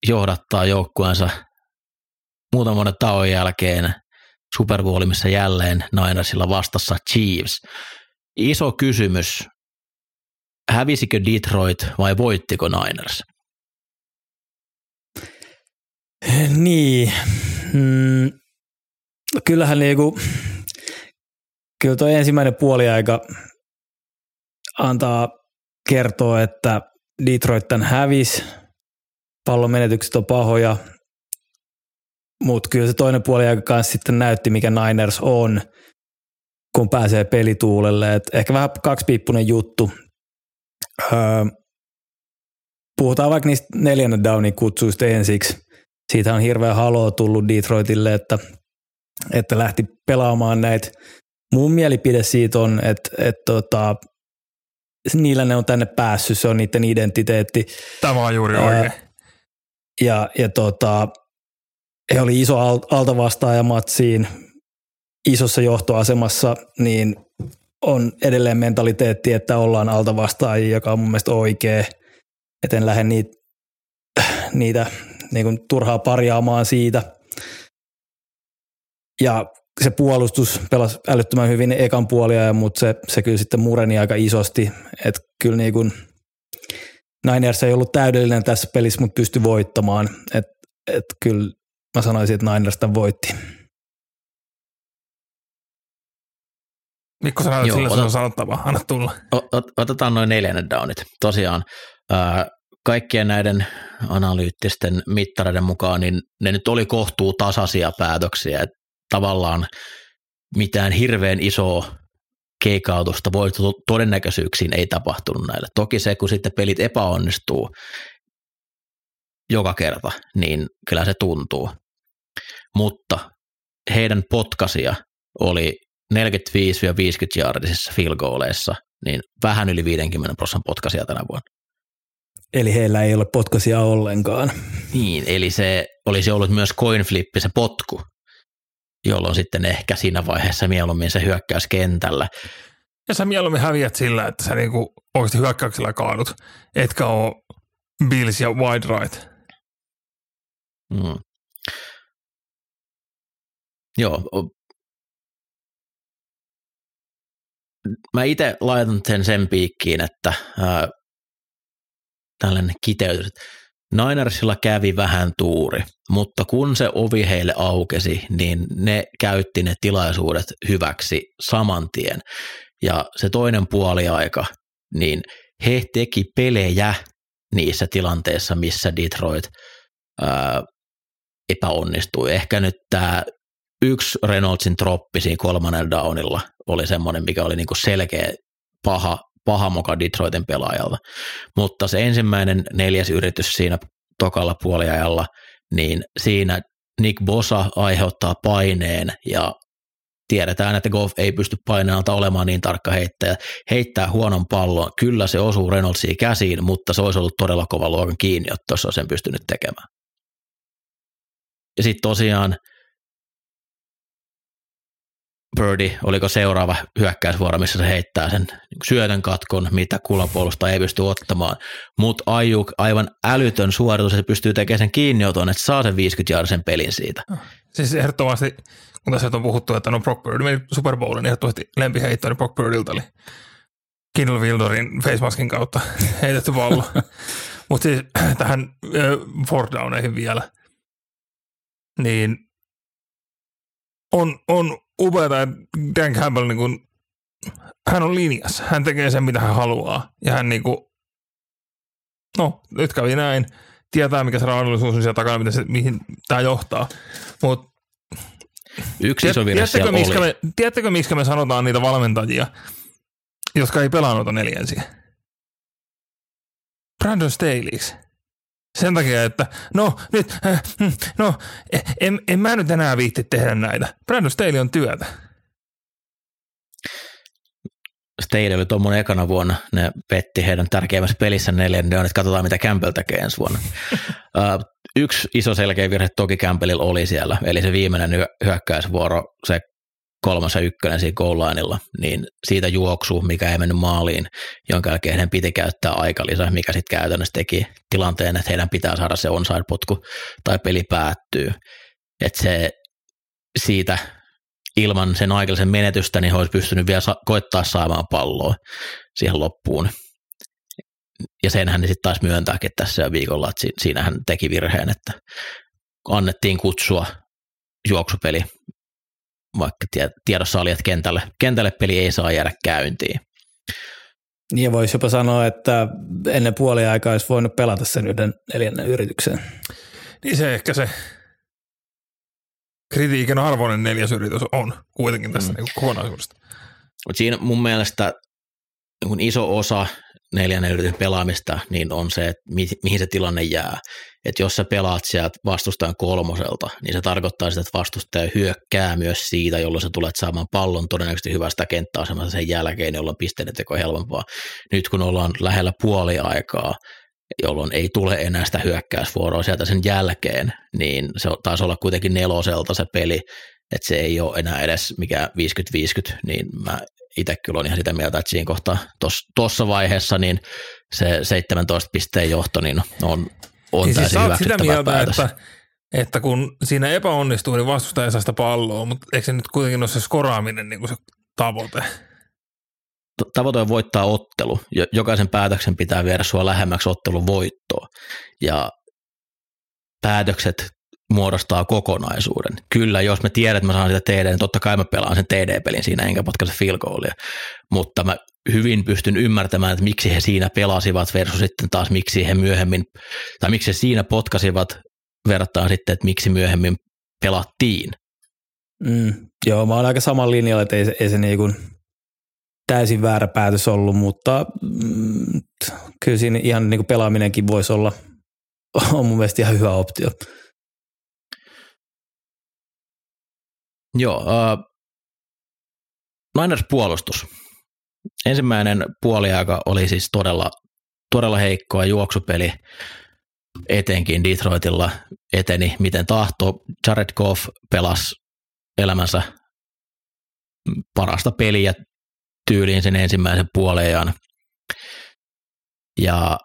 johdattaa joukkueensa muutaman vuoden tauon jälkeen Super Bowl, missä jälleen Ninersilla vastassa Chiefs. Iso kysymys, hävisikö Detroit vai voittiko Niners? Niin, mm, kyllähän niinku, kyllä tuo ensimmäinen puoliaika antaa kertoa, että Detroit tämän hävisi, pallon menetykset on pahoja, mutta kyllä se toinen puoli aika kanssa sitten näytti, mikä Niners on, kun pääsee pelituulelle. Et ehkä vähän kaksipiippunen juttu. Öö, puhutaan vaikka niistä neljännen downin kutsuista ensiksi. Siitä on hirveä haloo tullut Detroitille, että, että lähti pelaamaan näitä. Mun mielipide siitä on, että, että tota, niillä ne on tänne päässyt, se on niiden identiteetti. Tämä on juuri oikein. Ja, ja tota, he oli iso altavastaaja matsiin, isossa johtoasemassa, niin on edelleen mentaliteetti, että ollaan altavastaajia, joka on mun mielestä oikea. Et en lähde niitä, niitä niin kuin turhaa parjaamaan siitä. Ja se puolustus pelasi älyttömän hyvin ekan puolia, mutta se, se kyllä sitten mureni aika isosti. Että kyllä niin kuin Niners ei ollut täydellinen tässä pelissä, mutta pystyi voittamaan. Että et kyllä Mä sanoisin, että Niners tämän voitti. Mikko sanoi, että sillä otat, on sanottavaa. Anna tulla. Otetaan noin neljännet downit. Tosiaan ää, kaikkien näiden analyyttisten mittareiden mukaan, niin ne nyt oli kohtuu tasaisia päätöksiä. Että tavallaan mitään hirveän isoa keikautusta todennäköisyyksiin ei tapahtunut näille. Toki se, kun sitten pelit epäonnistuu joka kerta, niin kyllä se tuntuu mutta heidän potkasia oli 45-50 jardisissa field goaleissa, niin vähän yli 50 prosentin potkasia tänä vuonna. Eli heillä ei ole potkasia ollenkaan. Niin, eli se olisi ollut myös coin se potku, jolloin sitten ehkä siinä vaiheessa mieluummin se hyökkäys kentällä. Ja sä mieluummin häviät sillä, että sä niinku oikeasti hyökkäyksellä kaadut, etkä ole Bills ja wide right. Mm. Joo. mä itse laitan sen sen piikkiin, että ää, tällainen kiteytys. Ninersilla kävi vähän tuuri, mutta kun se ovi heille aukesi, niin ne käytti ne tilaisuudet hyväksi saman tien. Ja se toinen puoliaika, niin he teki pelejä niissä tilanteissa, missä Detroit ää, epäonnistui. Ehkä nyt tämä yksi Reynoldsin troppi siinä kolmannella downilla oli semmoinen, mikä oli niinku selkeä paha, paha moka Detroitin pelaajalta. Mutta se ensimmäinen neljäs yritys siinä tokalla puoliajalla, niin siinä Nick Bosa aiheuttaa paineen ja tiedetään, että Goff ei pysty paineenalta olemaan niin tarkka heittäjä. Heittää huonon pallon, kyllä se osuu Reynoldsiin käsiin, mutta se olisi ollut todella kova luokan kiinni, se on sen pystynyt tekemään. Ja sitten tosiaan Birdie, oliko seuraava hyökkäysvuoro, missä se heittää sen syötön katkon, mitä kulapuolusta ei pysty ottamaan. Mutta Ajuk, aivan älytön suoritus, että se pystyy tekemään sen kiinnioton, että saa sen 50 sen pelin siitä. Siis ehdottomasti, kun tässä on puhuttu, että no Brock Bird meni Super Bowlin, niin ehdottomasti lempiheitto niin Brock Birdilta oli Kindle Wildorin facemaskin kautta heitetty pallo. Mutta siis tähän äh, vielä, niin on, on upeata, että Dan Campbell niin kuin, hän on linjassa. Hän tekee sen, mitä hän haluaa. Ja hän niin kuin, no, nyt kävi näin. Tietää, mikä se raadollisuus on siellä takana, mitä se, mihin tämä johtaa. Mutta Yksi iso virhe siellä miksi me, tiedättekö, miksi me sanotaan niitä valmentajia, jotka ei pelaa noita neljänsiä? Brandon Staley's. Sen takia, että no nyt, äh, hm, no en, en mä nyt enää viitti tehdä näitä. Brandon Staley on työtä. Staley oli tuommoinen ekana vuonna, ne petti heidän tärkeimmässä pelissä neljännen, että katsotaan mitä Campbell tekee ensi vuonna. uh, yksi iso selkeä virhe toki Campbellilla oli siellä, eli se viimeinen hyökkäysvuoro, se kolmas ja ykkönen siinä goal niin siitä juoksu, mikä ei mennyt maaliin, jonka jälkeen heidän piti käyttää aikalisä, mikä sitten käytännössä teki tilanteen, että heidän pitää saada se onside-potku tai peli päättyy. Että se siitä ilman sen aikallisen menetystä, niin he olisi pystynyt vielä sa- koittaa saamaan palloa siihen loppuun. Ja sen hän sitten taas myöntääkin tässä viikolla, että siinä hän teki virheen, että annettiin kutsua juoksupeli vaikka tiedossa oli, että kentälle, kentälle peli ei saa jäädä käyntiin. Niin voisi jopa sanoa, että ennen puoliaikaa olisi voinut pelata sen yhden neljännen yrityksen. Niin se ehkä se kritiikin arvoinen neljäs yritys on kuitenkin tässä mm. niin kokonaisuudesta. Mutta siinä mun mielestä niin iso osa neljännen yrityksen pelaamista niin on se, että mi- mihin se tilanne jää. Että jos sä pelaat sieltä vastustajan kolmoselta, niin se tarkoittaa sitä, että vastustaja hyökkää myös siitä, jolloin sä tulet saamaan pallon todennäköisesti hyvästä kenttäasemasta sen jälkeen, jolloin pisteiden teko helpompaa. Nyt kun ollaan lähellä puoliaikaa, jolloin ei tule enää sitä hyökkäysvuoroa sieltä sen jälkeen, niin se taisi olla kuitenkin neloselta se peli, että se ei ole enää edes mikä 50-50, niin mä itse kyllä on ihan sitä mieltä, että siinä kohtaa tuossa vaiheessa niin se 17 pisteen johto niin on, on niin täysin siis sitä mieltä, päätös. Että, että kun siinä epäonnistuu, niin vastustaja saa sitä palloa, mutta eikö se nyt kuitenkin ole se skoraaminen niin kuin se tavoite? Tavoite on voittaa ottelu. Jokaisen päätöksen pitää viedä sua lähemmäksi ottelun voittoa. Ja päätökset muodostaa kokonaisuuden. Kyllä, jos mä tiedän, että mä saan sitä TD, niin totta kai mä pelaan sen TD-pelin siinä, enkä potkaise field goalia. Mutta mä hyvin pystyn ymmärtämään, että miksi he siinä pelasivat versus sitten taas miksi he myöhemmin, tai miksi he siinä potkasivat verrattuna sitten, että miksi myöhemmin pelattiin. Mm, joo, mä oon aika saman linjalla, että ei, ei se niin kuin täysin väärä päätös ollut, mutta mm, kyllä siinä ihan niin kuin pelaaminenkin voisi olla, on mun mielestä ihan hyvä optio. Joo, uh, Niners puolustus. Ensimmäinen puoliaika oli siis todella, todella heikkoa juoksupeli, etenkin Detroitilla eteni miten tahto. Jared Goff pelasi elämänsä parasta peliä tyyliin sen ensimmäisen puoleajan. Ja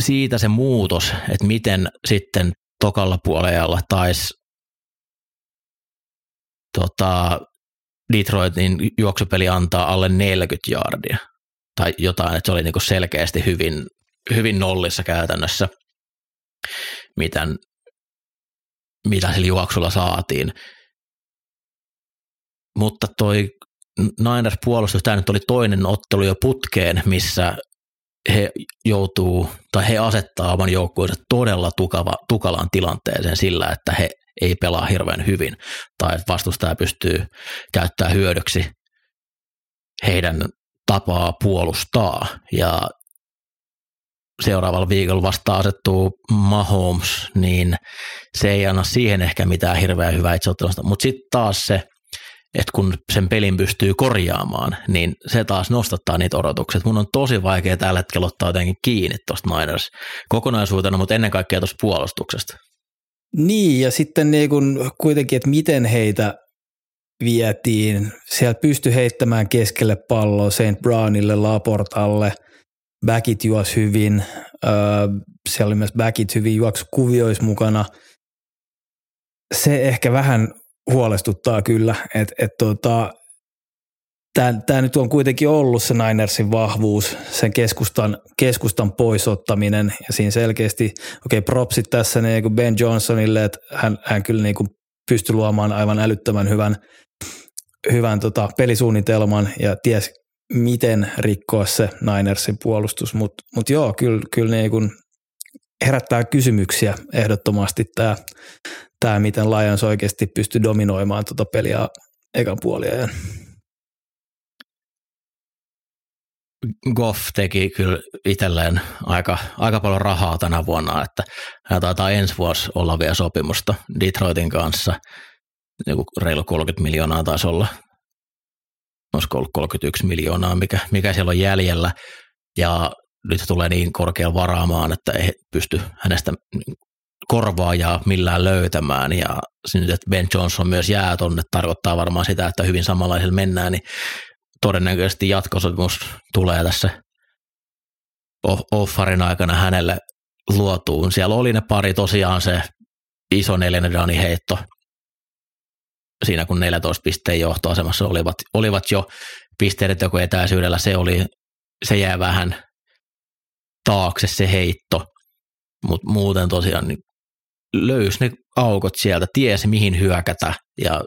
siitä se muutos, että miten sitten tokalla puolella taisi tota, Detroitin juoksupeli antaa alle 40 jardia tai jotain, että se oli niinku selkeästi hyvin, hyvin nollissa käytännössä, miten, mitä sillä juoksulla saatiin. Mutta toi Niners puolustus, tämä nyt oli toinen ottelu jo putkeen, missä he joutuu tai he asettaa oman joukkueensa todella tukava, tukalaan tilanteeseen sillä, että he ei pelaa hirveän hyvin tai vastustaja pystyy käyttämään hyödyksi heidän tapaa puolustaa. Ja seuraavalla viikolla vasta asettuu Mahomes, niin se ei anna siihen ehkä mitään hirveän hyvää itseottelusta, mutta sitten taas se, että kun sen pelin pystyy korjaamaan, niin se taas nostattaa niitä odotuksia. Mun on tosi vaikea tällä hetkellä ottaa jotenkin kiinni tuosta Niners kokonaisuutena, mutta ennen kaikkea tuosta puolustuksesta. Niin, ja sitten niin kun kuitenkin, että miten heitä vietiin. Siellä pystyi heittämään keskelle palloa St. Brownille, Laportalle. Backit juos hyvin. siellä oli myös backit hyvin juoksukuvioissa mukana. Se ehkä vähän huolestuttaa kyllä, että et tota, tämä nyt on kuitenkin ollut se Ninersin vahvuus, sen keskustan, keskustan poisottaminen. Ja siinä selkeästi, okei okay, propsit tässä niin kuin Ben Johnsonille, että hän, hän kyllä niin kuin pystyi luomaan aivan älyttömän hyvän, hyvän tota, pelisuunnitelman ja ties miten rikkoa se Ninersin puolustus, mutta mut joo, kyllä, kyllä niin kuin herättää kysymyksiä ehdottomasti tämä, tämä miten Lions oikeasti pystyy dominoimaan tuota peliä ekan puoliajan. Goff teki kyllä itselleen aika, aika paljon rahaa tänä vuonna, että hän taitaa ensi vuosi olla vielä sopimusta Detroitin kanssa. Joku reilu 30 miljoonaa taisi olla. Olisiko ollut 31 miljoonaa, mikä, mikä siellä on jäljellä. Ja nyt tulee niin korkean varaamaan, että ei pysty hänestä korvaajaa millään löytämään. Ja nyt, että Ben Johnson myös jää tonne, tarkoittaa varmaan sitä, että hyvin samanlaisella mennään, niin todennäköisesti jatkosopimus tulee tässä offarin aikana hänelle luotuun. Siellä oli ne pari tosiaan se iso neljännen heitto siinä kun 14 pisteen johtoasemassa olivat, olivat jo pisteet joko etäisyydellä, se, oli, se jää vähän taakse se heitto, mutta muuten tosiaan niin löysi ne aukot sieltä, tiesi mihin hyökätä ja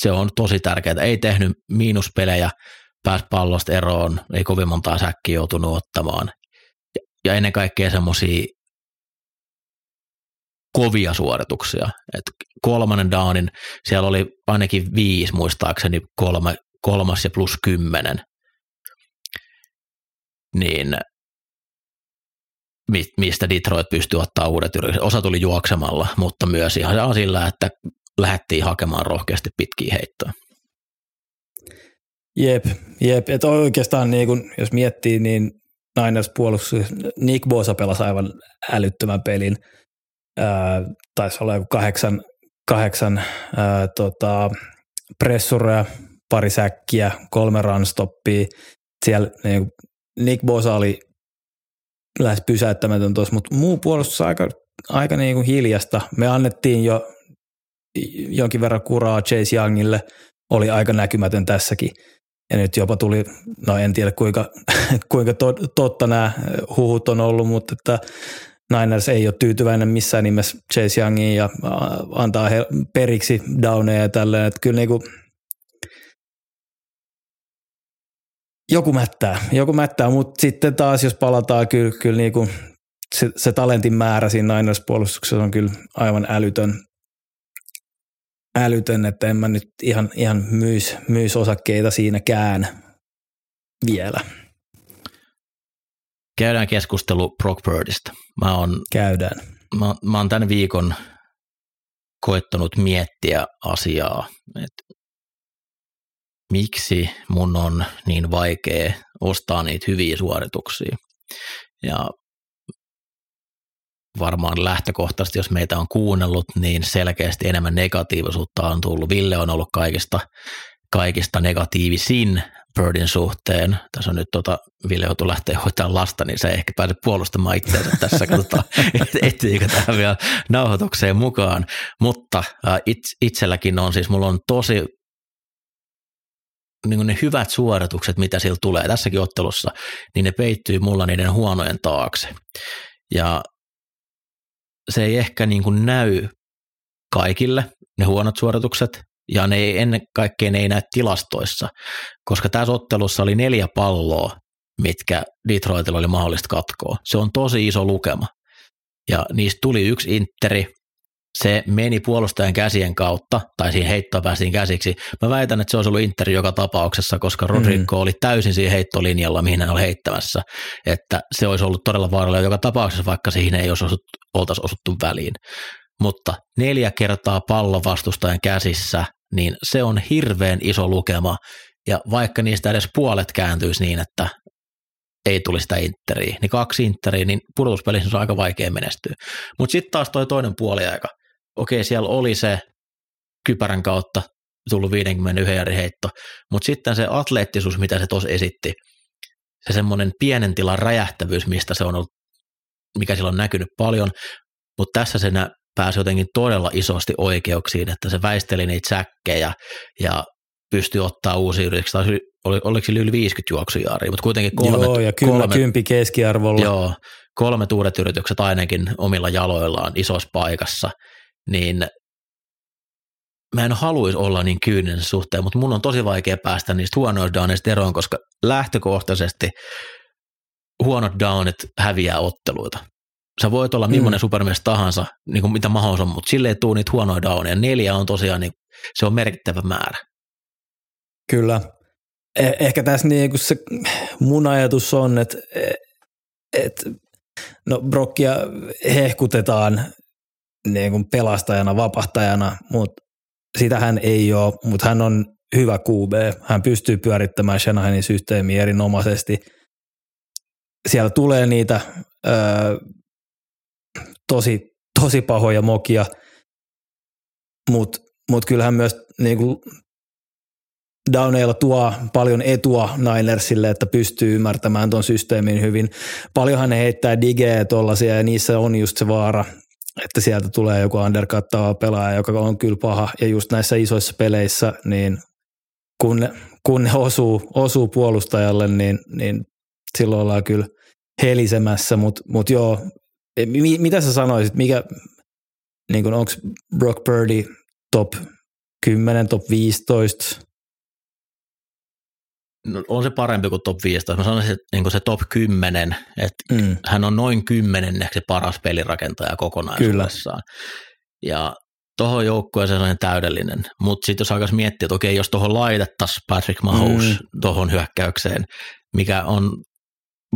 se on tosi tärkeää. Ei tehnyt miinuspelejä, pääsi pallosta eroon, ei kovin montaa säkkiä joutunut ottamaan. Ja ennen kaikkea semmoisia kovia suorituksia. Et kolmannen downin, siellä oli ainakin viisi muistaakseni, kolme, kolmas ja plus kymmenen. Niin mistä Detroit pystyi ottaa uudet yritykset. Osa tuli juoksemalla, mutta myös ihan sillä, että lähdettiin hakemaan rohkeasti pitkiä heittoja. Jep, jep. Että oikeastaan niin kun, jos miettii, niin Niners puolustus, Nick Bosa pelasi aivan älyttömän pelin. Ää, taisi olla joku kahdeksan, kahdeksan ää, tota, pressureja, pari säkkiä, kolme runstoppia. Siellä niin, Nick Bosa oli lähes pysäyttämätön tuossa, mutta muu puolustus aika, aika niin kuin hiljasta. Me annettiin jo jonkin verran kuraa Chase Youngille, oli aika näkymätön tässäkin. Ja nyt jopa tuli, no en tiedä kuinka, kuinka totta nämä huhut on ollut, mutta että Niners ei ole tyytyväinen missään nimessä Chase Youngiin ja antaa he periksi downeja ja tälleen. Että kyllä niinku, joku mättää, joku mättää, mutta sitten taas jos palataan, kyllä, kyllä niinku se, se talentin määrä siinä Niners-puolustuksessa on kyllä aivan älytön älytön, että en mä nyt ihan, ihan myys, myys osakkeita siinäkään vielä. Käydään keskustelu Brock Birdista. Mä oon, Käydään. Mä, mä oon tämän viikon koettanut miettiä asiaa, että miksi mun on niin vaikea ostaa niitä hyviä suorituksia. Ja varmaan lähtökohtaisesti, jos meitä on kuunnellut, niin selkeästi enemmän negatiivisuutta on tullut. Ville on ollut kaikista, kaikista negatiivisin Birdin suhteen. Tässä on nyt tota, Ville joutuu lähteä hoitamaan lasta, niin se ei ehkä pääse puolustamaan itseänsä tässä. Katsotaan, ehtiikö tähän vielä nauhoitukseen mukaan. Mutta äh, it, itselläkin on siis, mulla on tosi niin ne hyvät suoritukset, mitä sillä tulee tässäkin ottelussa, niin ne peittyy mulla niiden huonojen taakse. Ja se ei ehkä niin kuin näy kaikille, ne huonot suoritukset, ja ne ei, ennen kaikkea ne ei näy tilastoissa, koska tässä ottelussa oli neljä palloa, mitkä Detroitilla oli mahdollista katkoa. Se on tosi iso lukema. Ja niistä tuli yksi interi, se meni puolustajan käsien kautta, tai siihen heittoon päästiin käsiksi. Mä väitän, että se olisi ollut Interi joka tapauksessa, koska Rodrigo mm. oli täysin siinä heittolinjalla, mihin hän oli heittämässä. Että se olisi ollut todella vaarallinen joka tapauksessa, vaikka siihen ei olisi osut, oltaisi osuttu väliin. Mutta neljä kertaa pallo vastustajan käsissä, niin se on hirveän iso lukema. Ja vaikka niistä edes puolet kääntyisi niin, että ei tuli sitä Interiä, niin kaksi Interiä, niin pudotuspelissä on aika vaikea menestyä. Mutta sitten taas toi toinen puoli aika – okei, siellä oli se kypärän kautta tullut 51 eri heitto, mutta sitten se atleettisuus, mitä se tuossa esitti, se semmoinen pienen tilan räjähtävyys, mistä se on ollut, mikä sillä on näkynyt paljon, mutta tässä se pääsi jotenkin todella isosti oikeuksiin, että se väisteli niitä säkkejä ja pystyi ottaa uusia yrityksiä, tai oli, oliko sillä yli 50 juoksujaaria, mutta kuitenkin kolme. Joo, ja kyllä kolme, kympi keskiarvolla. Joo, kolme uudet yritykset ainakin omilla jaloillaan isossa paikassa – niin mä en haluaisi olla niin kyyninen suhteen, mutta mun on tosi vaikea päästä niistä huonoista downista eroon, koska lähtökohtaisesti huonot downit häviää otteluita. Sä voit olla millainen mm. supermies tahansa, niin kuin mitä mahdollista on, mutta sille ei tule niitä huonoja downeja. Neljä on tosiaan, niin se on merkittävä määrä. Kyllä. Eh- ehkä tässä niin kuin se mun ajatus on, että, että no Brockia hehkutetaan niin kuin pelastajana, vapahtajana, mutta sitä hän ei ole, mutta hän on hyvä QB. Hän pystyy pyörittämään Shanahanin systeemiä erinomaisesti. Siellä tulee niitä ö, tosi, tosi pahoja mokia, mutta mut kyllähän myös niin kuin Downeilla tuo paljon etua Ninersille, että pystyy ymmärtämään tuon systeemin hyvin. Paljonhan ne heittää digeä tuollaisia ja niissä on just se vaara, että sieltä tulee joku undercuttava pelaaja, joka on kyllä paha. Ja just näissä isoissa peleissä, niin kun ne, kun ne osuu, osuu puolustajalle, niin, niin silloin ollaan kyllä helisemässä. Mutta mut joo, e, mi, mitä sä sanoisit, mikä, niin onko Brock Purdy top 10, top 15? No, on se parempi kuin top 15. Mä sanoisin, että niin se top 10, että mm. hän on noin kymmenenneksi paras pelirakentaja kokonaisuudessaan. Kyllä. Ja tuohon joukkueeseen on täydellinen, mutta sitten jos alkaisi miettiä, että okei, jos tuohon laitettaisiin Patrick Mahomes mm. tuohon hyökkäykseen, mikä on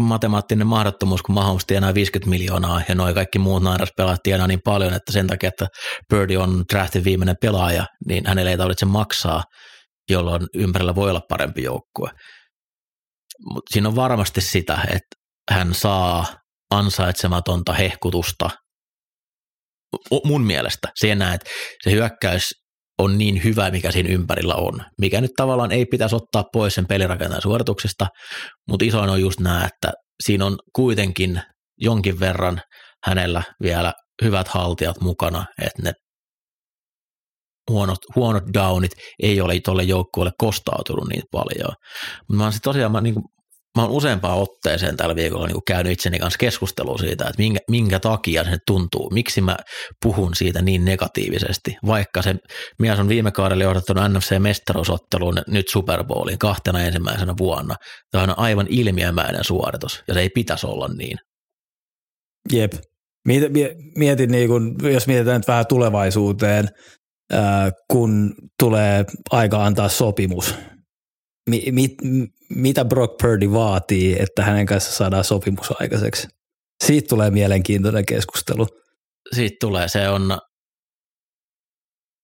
matemaattinen mahdottomuus, kun Mahomes tienaa 50 miljoonaa ja noin kaikki muut pelaat tienaa niin paljon, että sen takia, että Birdie on draftin viimeinen pelaaja, niin hänelle ei tarvitse maksaa – jolloin ympärillä voi olla parempi joukkue. Mutta siinä on varmasti sitä, että hän saa ansaitsematonta hehkutusta mun mielestä. Siinä, että se hyökkäys on niin hyvä, mikä siinä ympärillä on, mikä nyt tavallaan ei pitäisi ottaa pois sen pelirakentajan suorituksista, mutta isoin on just nämä, että siinä on kuitenkin jonkin verran hänellä vielä hyvät haltijat mukana, että ne huonot, huonot downit ei ole tuolle joukkueelle kostautunut niin paljon. Mutta mä oon tosiaan, mä, niin kuin, mä oon useampaan otteeseen tällä viikolla niin käynyt itseni kanssa keskustelua siitä, että minkä, minkä takia se tuntuu, miksi mä puhun siitä niin negatiivisesti, vaikka se mies on viime kaudella johdattanut NFC-mestaruusotteluun nyt Super Bowliin kahtena ensimmäisenä vuonna. Tämä on aivan ilmiömäinen suoritus, ja se ei pitäisi olla niin. Jep. Mietin, niin kun, jos mietitään nyt vähän tulevaisuuteen, kun tulee aika antaa sopimus. Mi, mit, mitä Brock Purdy vaatii, että hänen kanssa saadaan sopimus aikaiseksi? Siitä tulee mielenkiintoinen keskustelu. Siitä tulee. Se on,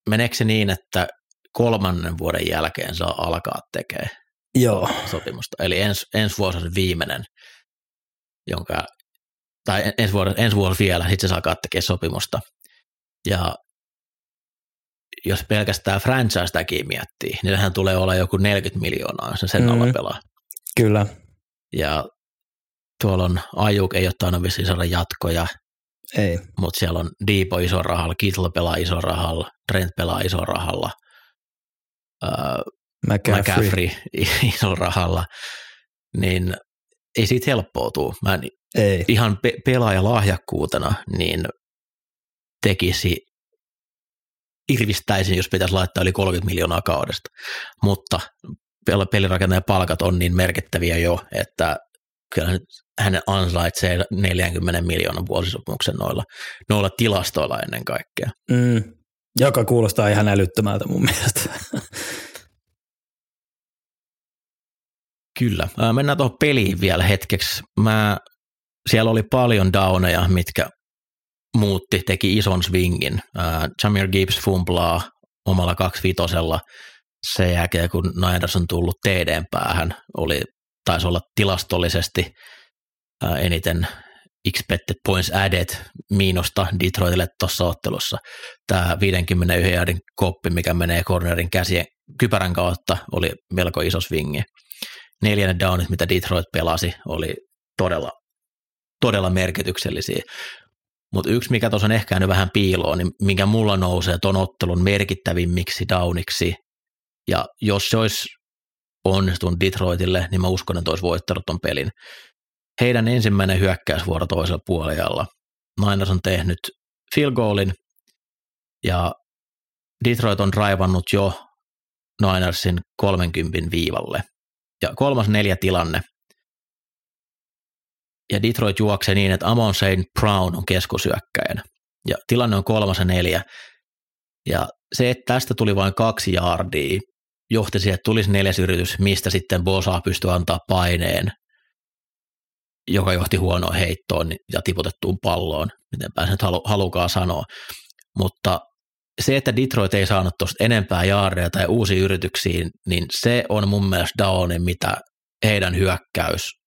meneekö se niin, että kolmannen vuoden jälkeen saa alkaa tekemään Joo. sopimusta? Eli ens, ensi vuosi on viimeinen, jonka, tai ensi vuosi, ensi vuosi vielä, sitten se saa alkaa tekemään sopimusta. Ja jos pelkästään franchise-takia miettii, niin hän tulee olla joku 40 miljoonaa, jos sen mm. alla pelaa. Kyllä. Ja tuolla on Ajuk, ei ole tainnut vissiin saada jatkoja. Ei. Mutta siellä on Deepo iso rahalla, Kittle pelaa iso rahalla, Trent pelaa iso rahalla. Öö, McCaffrey. McCaffrey isolla rahalla, niin ei siitä helppoa tuu. Mä en Ei. ihan pe- pelaajalahjakkuutena niin tekisi, irvistäisin, jos pitäisi laittaa yli 30 miljoonaa kaudesta. Mutta pel- pelirakentajan palkat on niin merkittäviä jo, että kyllä hän ansaitsee 40 miljoonan vuosisopimuksen noilla, noilla tilastoilla ennen kaikkea. Mm. Joka kuulostaa ihan älyttömältä mun mielestä. Kyllä. Ää, Mennään tuohon peliin vielä hetkeksi. Mä, siellä oli paljon downeja, mitkä muutti, teki ison swingin. Ää, Jamir Gibbs fumblaa omalla kaksivitosella sen jälkeen, kun Niners on tullut TDn päähän. Oli, taisi olla tilastollisesti ää, eniten expected points added miinusta Detroitille tuossa ottelussa. Tämä 51 jardin koppi, mikä menee cornerin käsien kypärän kautta, oli melko iso swingi neljännen downit, mitä Detroit pelasi, oli todella, todella merkityksellisiä. Mutta yksi, mikä tuossa on ehkä jäänyt vähän piiloon, niin mikä mulla nousee ton ottelun merkittävimmiksi downiksi, ja jos se olisi onnistunut Detroitille, niin mä uskon, että olisi voittanut ton pelin. Heidän ensimmäinen hyökkäysvuoro toisella puolella. Niners on tehnyt field goalin, ja Detroit on raivannut jo Ninersin 30 viivalle ja kolmas neljä tilanne. Ja Detroit juoksee niin, että Amon St. Brown on keskusyökkäjänä. Ja tilanne on kolmas ja neljä. Ja se, että tästä tuli vain kaksi jaardia, johti siihen, että tulisi neljäs yritys, mistä sitten Bosa pystyi antaa paineen, joka johti huonoon heittoon ja tiputettuun palloon, miten pääsen nyt halu, halukaa sanoa. Mutta se, että Detroit ei saanut tuosta enempää jaareja tai uusia yrityksiin, niin se on mun mielestä downin, mitä heidän hyökkäys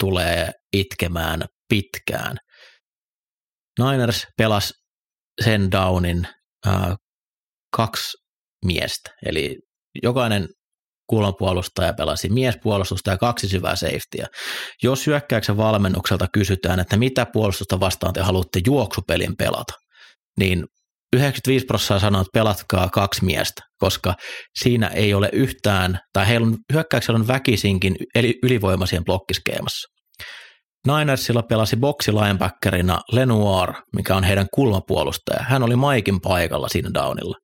tulee itkemään pitkään. Niners pelas sen downin äh, kaksi miestä, eli jokainen kulmapuolustaja pelasi miespuolustusta ja kaksi syvää safetyä. Jos hyökkäyksen valmennukselta kysytään, että mitä puolustusta vastaan te haluatte juoksupelin pelata, niin 95 prosenttia sanoo, että pelatkaa kaksi miestä, koska siinä ei ole yhtään, tai heillä on, hyökkäyksellä on väkisinkin ylivoimaisien blokkiskeemassa. Ninersilla pelasi boksilinebackerina Lenoir, mikä on heidän kulmapuolustaja. Hän oli Maikin paikalla siinä downilla.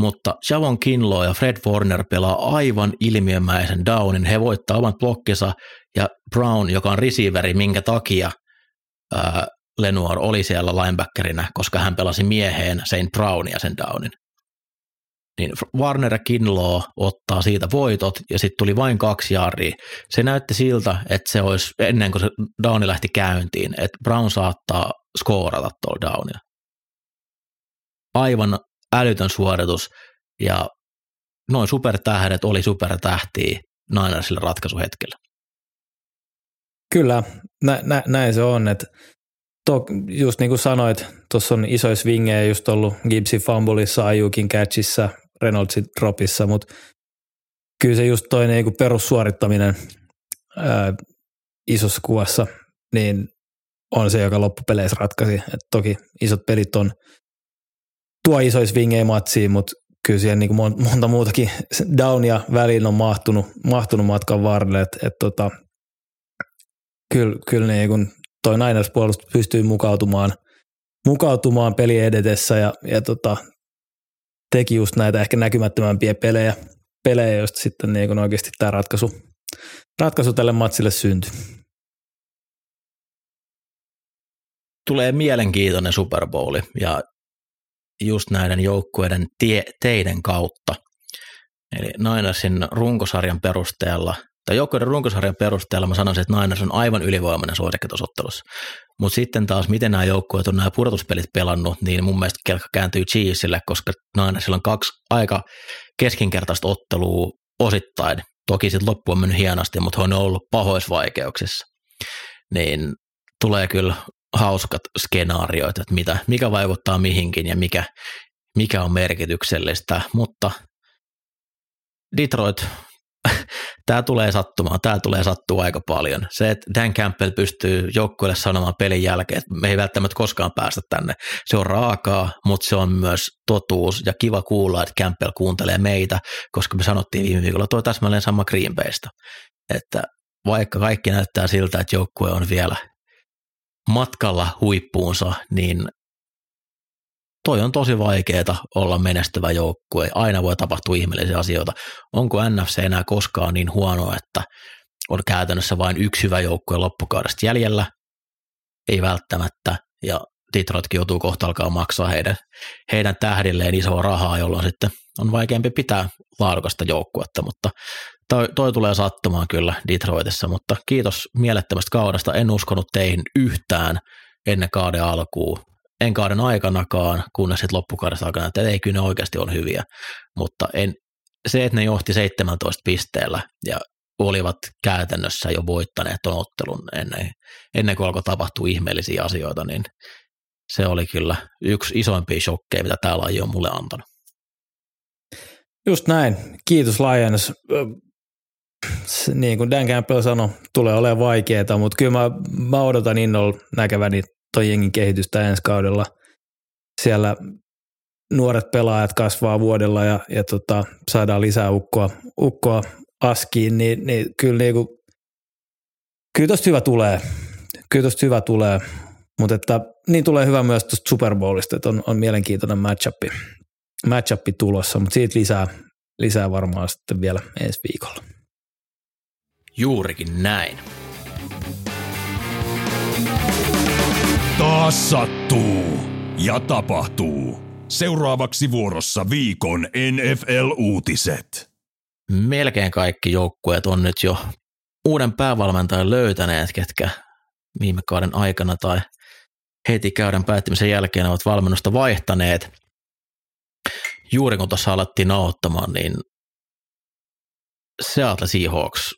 Mutta Javon Kinlo ja Fred Warner pelaa aivan ilmiömäisen downin. He voittaa oman blokkinsa ja Brown, joka on receiveri, minkä takia ää, Lenoir oli siellä linebackerina, koska hän pelasi mieheen Saint Brownia sen downin. Niin Warner ja Kinlaw ottaa siitä voitot ja sitten tuli vain kaksi jaaria. Se näytti siltä, että se olisi ennen kuin se downi lähti käyntiin, että Brown saattaa skoorata tuolla downilla. Aivan älytön suoritus ja noin supertähdet oli supertähtiä Ninersille ratkaisuhetkellä. Kyllä, nä, nä, näin se on, että to, just niin kuin sanoit, tuossa on isoja swingejä just ollut Gibbsin fumbleissa, Ayukin catchissa, Reynoldsin dropissa, mutta kyllä se just toi niin kuin perussuorittaminen ää, isossa kuvassa, niin on se, joka loppupeleissä ratkaisi. Et toki isot pelit on, tuo isoja swingejä matsiin, mutta kyllä siihen niin kuin monta muutakin downia väliin on mahtunut, mahtunut matkan varrelle, että et tota, kyllä, kyllä niin kuin toi Niners puolustus pystyy mukautumaan, mukautumaan peli edetessä ja, ja tota, teki just näitä ehkä näkymättömämpiä pelejä, pelejä joista sitten niin kun oikeasti tämä ratkaisu, ratkaisu tälle matsille syntyi. Tulee mielenkiintoinen Super Bowl ja just näiden joukkueiden tie, teiden kautta. Eli Ninersin runkosarjan perusteella tai joukkueiden runkosarjan perusteella mä sanoisin, että Niners on aivan ylivoimainen suosikki tuossa. Mutta sitten taas, miten nämä joukkueet on nämä pudotuspelit pelannut, niin mun mielestä kelkka kääntyy Chiefsille, koska Ninersilla on kaksi aika keskinkertaista ottelua osittain. Toki sitten loppu on mennyt hienosti, mutta on ollut pahoissa vaikeuksissa. Niin tulee kyllä hauskat skenaarioita, että mitä, mikä vaikuttaa mihinkin ja mikä, mikä on merkityksellistä, mutta Detroit tämä tulee sattumaan, tämä tulee sattua aika paljon. Se, että Dan Campbell pystyy joukkueelle sanomaan pelin jälkeen, että me ei välttämättä koskaan päästä tänne. Se on raakaa, mutta se on myös totuus ja kiva kuulla, että Campbell kuuntelee meitä, koska me sanottiin viime viikolla tuo täsmälleen sama Green Baysta, että vaikka kaikki näyttää siltä, että joukkue on vielä matkalla huippuunsa, niin toi on tosi vaikeaa olla menestyvä joukkue. Aina voi tapahtua ihmeellisiä asioita. Onko NFC enää koskaan niin huono, että on käytännössä vain yksi hyvä joukkue loppukaudesta jäljellä? Ei välttämättä. Ja Detroitkin joutuu kohta alkaa maksaa heidän, heidän tähdilleen isoa rahaa, jolloin sitten on vaikeampi pitää laadukasta joukkuetta, mutta toi, toi tulee sattumaan kyllä Detroitissa, mutta kiitos mielettömästä kaudesta. En uskonut teihin yhtään ennen kauden alkuun en kauden aikanakaan, kunnes sitten loppukaudesta aikana, että ei kyllä ne oikeasti on hyviä, mutta en, se, että ne johti 17 pisteellä ja olivat käytännössä jo voittaneet tuon ottelun ennen, ennen kuin alkoi tapahtua ihmeellisiä asioita, niin se oli kyllä yksi isoimpia shokkeja, mitä tämä laji on mulle antanut. Just näin. Kiitos Lions. Niin kuin Dan Campbell sanoi, tulee olemaan vaikeaa, mutta kyllä mä, mä odotan innolla näkeväni toi jengin kehitystä ensi kaudella. Siellä nuoret pelaajat kasvaa vuodella ja, ja tota, saadaan lisää ukkoa, ukkoa askiin, niin, niin kyllä, niinku, kyllä tosta hyvä tulee. Kyllä tosta hyvä tulee, mutta että niin tulee hyvä myös tuosta Super Bowlista, että on, on mielenkiintoinen matchupi, matchupi tulossa, mutta siitä lisää, lisää varmaan sitten vielä ensi viikolla. Juurikin näin. Taas sattuu ja tapahtuu. Seuraavaksi vuorossa viikon NFL-uutiset. Melkein kaikki joukkueet on nyt jo uuden päävalmentajan löytäneet, ketkä viime kauden aikana tai heti käydän päättymisen jälkeen ovat valmennusta vaihtaneet. Juuri kun tuossa alettiin nauhoittamaan, niin Seattle Seahawks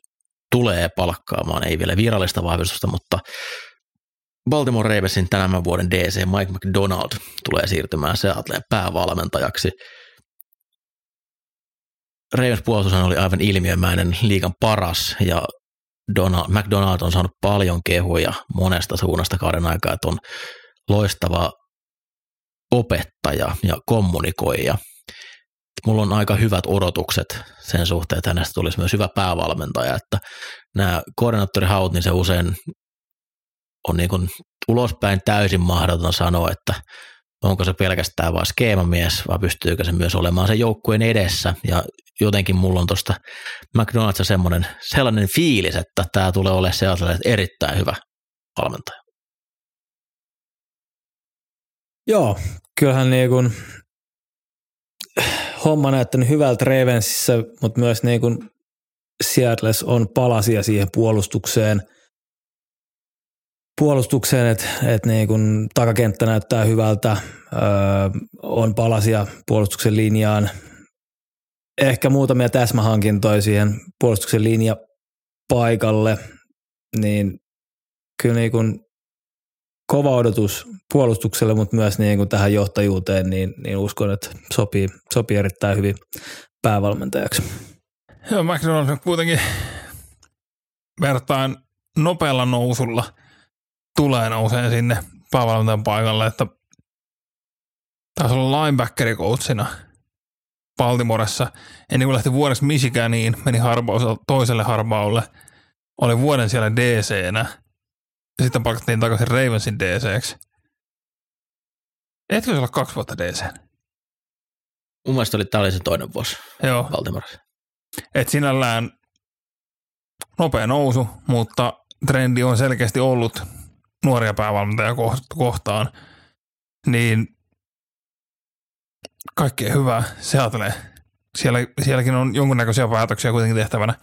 tulee palkkaamaan, ei vielä virallista vahvistusta, mutta Baltimore Ravensin tämän vuoden DC Mike McDonald tulee siirtymään Seattleen päävalmentajaksi. Ravens puolustushan oli aivan ilmiömäinen liikan paras ja Donald, McDonald on saanut paljon kehuja monesta suunnasta kauden aikaa, että on loistava opettaja ja kommunikoija. Mulla on aika hyvät odotukset sen suhteen, että hänestä tulisi myös hyvä päävalmentaja, että nämä koordinaattorihaut, niin se usein on niin kuin ulospäin täysin mahdoton sanoa, että onko se pelkästään vain skeemamies vai pystyykö se myös olemaan sen joukkueen edessä. Ja jotenkin mulla on tuosta McDonald's semmoinen sellainen fiilis, että tämä tulee olemaan sellainen erittäin hyvä valmentaja. Joo, kyllähän niin kuin homma näyttänyt hyvältä Ravensissä, mutta myös niin kuin Seattles on palasia siihen puolustukseen – puolustukseen, että et niin kun takakenttä näyttää hyvältä, öö, on palasia puolustuksen linjaan. Ehkä muutamia täsmähankintoja siihen puolustuksen linja paikalle, niin kyllä niin kun kova odotus puolustukselle, mutta myös niin kuin tähän johtajuuteen, niin, niin uskon, että sopii, sopii erittäin hyvin päävalmentajaksi. Joo, McDonald's kuitenkin vertaan nopealla nousulla – tulee nousee sinne päävalmentajan paikalle, että taisi olla linebackeri coachina Baltimoressa. Ennen kuin lähti vuodeksi Michiganiin, meni harbaus toiselle harbaulle. Oli vuoden siellä DC-nä. Ja sitten palkattiin takaisin Ravensin DC-ksi. Etkö se olla kaksi vuotta DC? Mun mielestä oli, tämä oli se toinen vuosi Joo. Baltimoressa. Et sinällään nopea nousu, mutta trendi on selkeästi ollut nuoria päävalmentajia kohtaan, niin kaikkea hyvää Seattle. Siellä, sielläkin on jonkunnäköisiä päätöksiä kuitenkin tehtävänä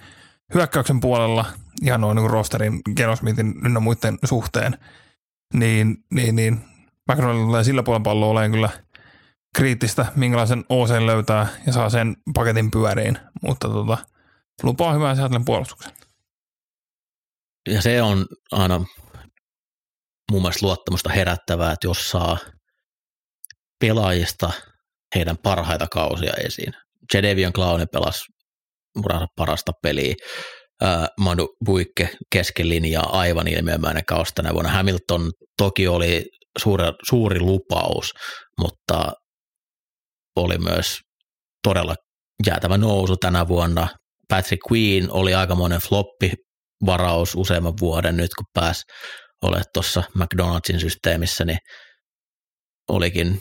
hyökkäyksen puolella, ihan noin niin rosterin, Genosmithin ynnä muiden suhteen, niin, niin, niin McDonald tulee sillä puolella palloa olemaan kyllä kriittistä, minkälaisen OC löytää ja saa sen paketin pyöriin, mutta tota, lupaa hyvää Seattlen puolustuksen. Ja se on aina mun mielestä luottamusta herättävää, että jos saa pelaajista heidän parhaita kausia esiin. Jedevian Clown pelasi uransa parasta peliä. Manu Buikke kesken linjaa aivan ilmiömäinen kaus tänä vuonna. Hamilton toki oli suuri, suuri lupaus, mutta oli myös todella jäätävä nousu tänä vuonna. Patrick Queen oli aikamoinen floppi varaus useamman vuoden nyt, kun pääsi olemaan tuossa McDonaldsin systeemissä, niin olikin,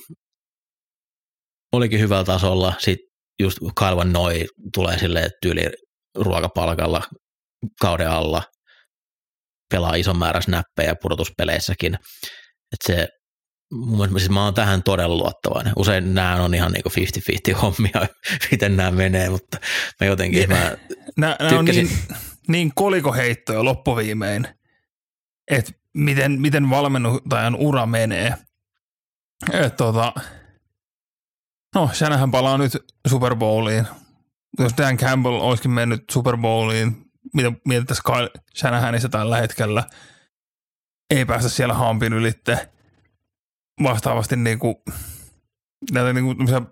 olikin hyvällä tasolla. Sitten just Kalvan Noi tulee silleen tyyli ruokapalkalla kauden alla, pelaa ison määrä snappeja pudotuspeleissäkin. Et se, mun mielestä, siis mä oon tähän todella luottavainen. Usein nämä on ihan niinku 50-50 hommia, miten nämä menee, mutta mä jotenkin mä Nämä, nämä on niin, niin kolikoheittoja loppuviimein, että miten, miten valmennuttajan ura menee. Et tota, no, Shanahan palaa nyt Super Bowliin. Jos Dan Campbell olisikin mennyt Super Bowliin, mitä mietittäisiin Kyle Shanahanissa tällä hetkellä, ei päästä siellä hampin ylitte. Vastaavasti niin kuin, näitä niin kuin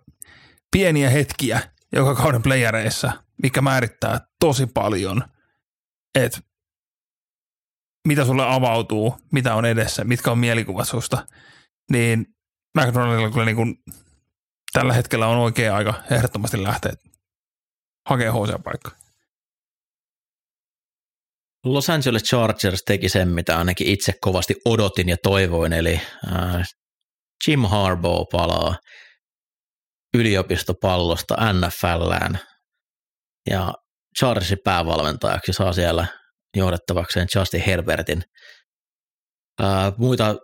pieniä hetkiä joka kauden playereissa, mikä määrittää tosi paljon, että mitä sulle avautuu, mitä on edessä, mitkä on mielikuvat susta, niin McDonaldilla kyllä niin kuin tällä hetkellä on oikea aika ehdottomasti lähteä hakemaan HC-paikkaa. Los Angeles Chargers teki sen, mitä ainakin itse kovasti odotin ja toivoin, eli äh, Jim Harbaugh palaa yliopistopallosta NFLään ja Chargersin päävalmentajaksi saa siellä johdettavakseen Justin Herbertin. Ää, muita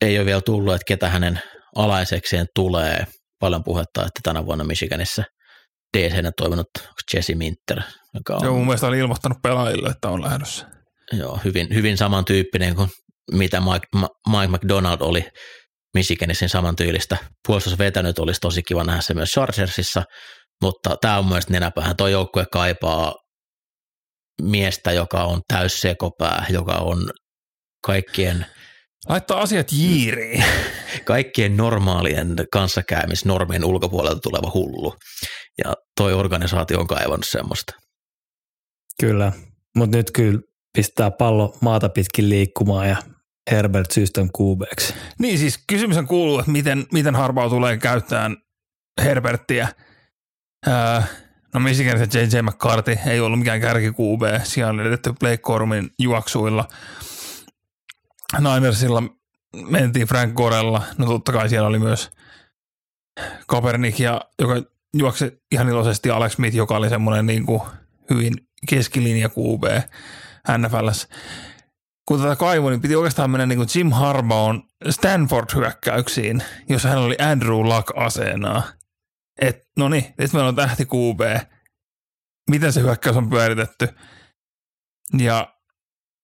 ei ole vielä tullut, että ketä hänen alaisekseen tulee. Paljon puhetta, että tänä vuonna Michiganissa DC toiminut Jesse Minter, joka on... Joo, mun mielestä oli ilmoittanut pelaajille, että on lähdössä. Joo, hyvin, hyvin samantyyppinen kuin mitä Mike, Mike McDonald oli Michiganissa samantyylistä puolustus vetänyt, olisi tosi kiva nähdä se myös Chargersissa, mutta tämä on mielestäni nenäpäähän. Tuo joukkue kaipaa miestä, joka on täyssekopää, joka on kaikkien Laittaa asiat jiiriin. Kaikkien normaalien kanssakäymisnormien ulkopuolelta tuleva hullu. Ja toi organisaatio on kaivannut semmoista. Kyllä, mutta nyt kyllä pistää pallo maata pitkin liikkumaan ja Herbert System QBksi. Niin siis kysymys on kuuluu, että miten, miten Harbau tulee käyttämään Herberttiä. Öö, no Michigan se J.J. McCarthy ei ollut mikään kärki QB. Siellä on edetty Blake Cormin juoksuilla. Ninersilla mentiin Frank Gorella. No totta kai siellä oli myös Kaepernick, ja, joka juoksi ihan iloisesti Alex Smith, joka oli semmoinen niin kuin hyvin keskilinja QB NFLssä kun tätä kaivoi, niin piti oikeastaan mennä niin kuin Jim Harbaughn Stanford-hyökkäyksiin, jossa hän oli Andrew Luck-aseenaa. Et, no niin, nyt meillä on tähti QB. Miten se hyökkäys on pyöritetty? Ja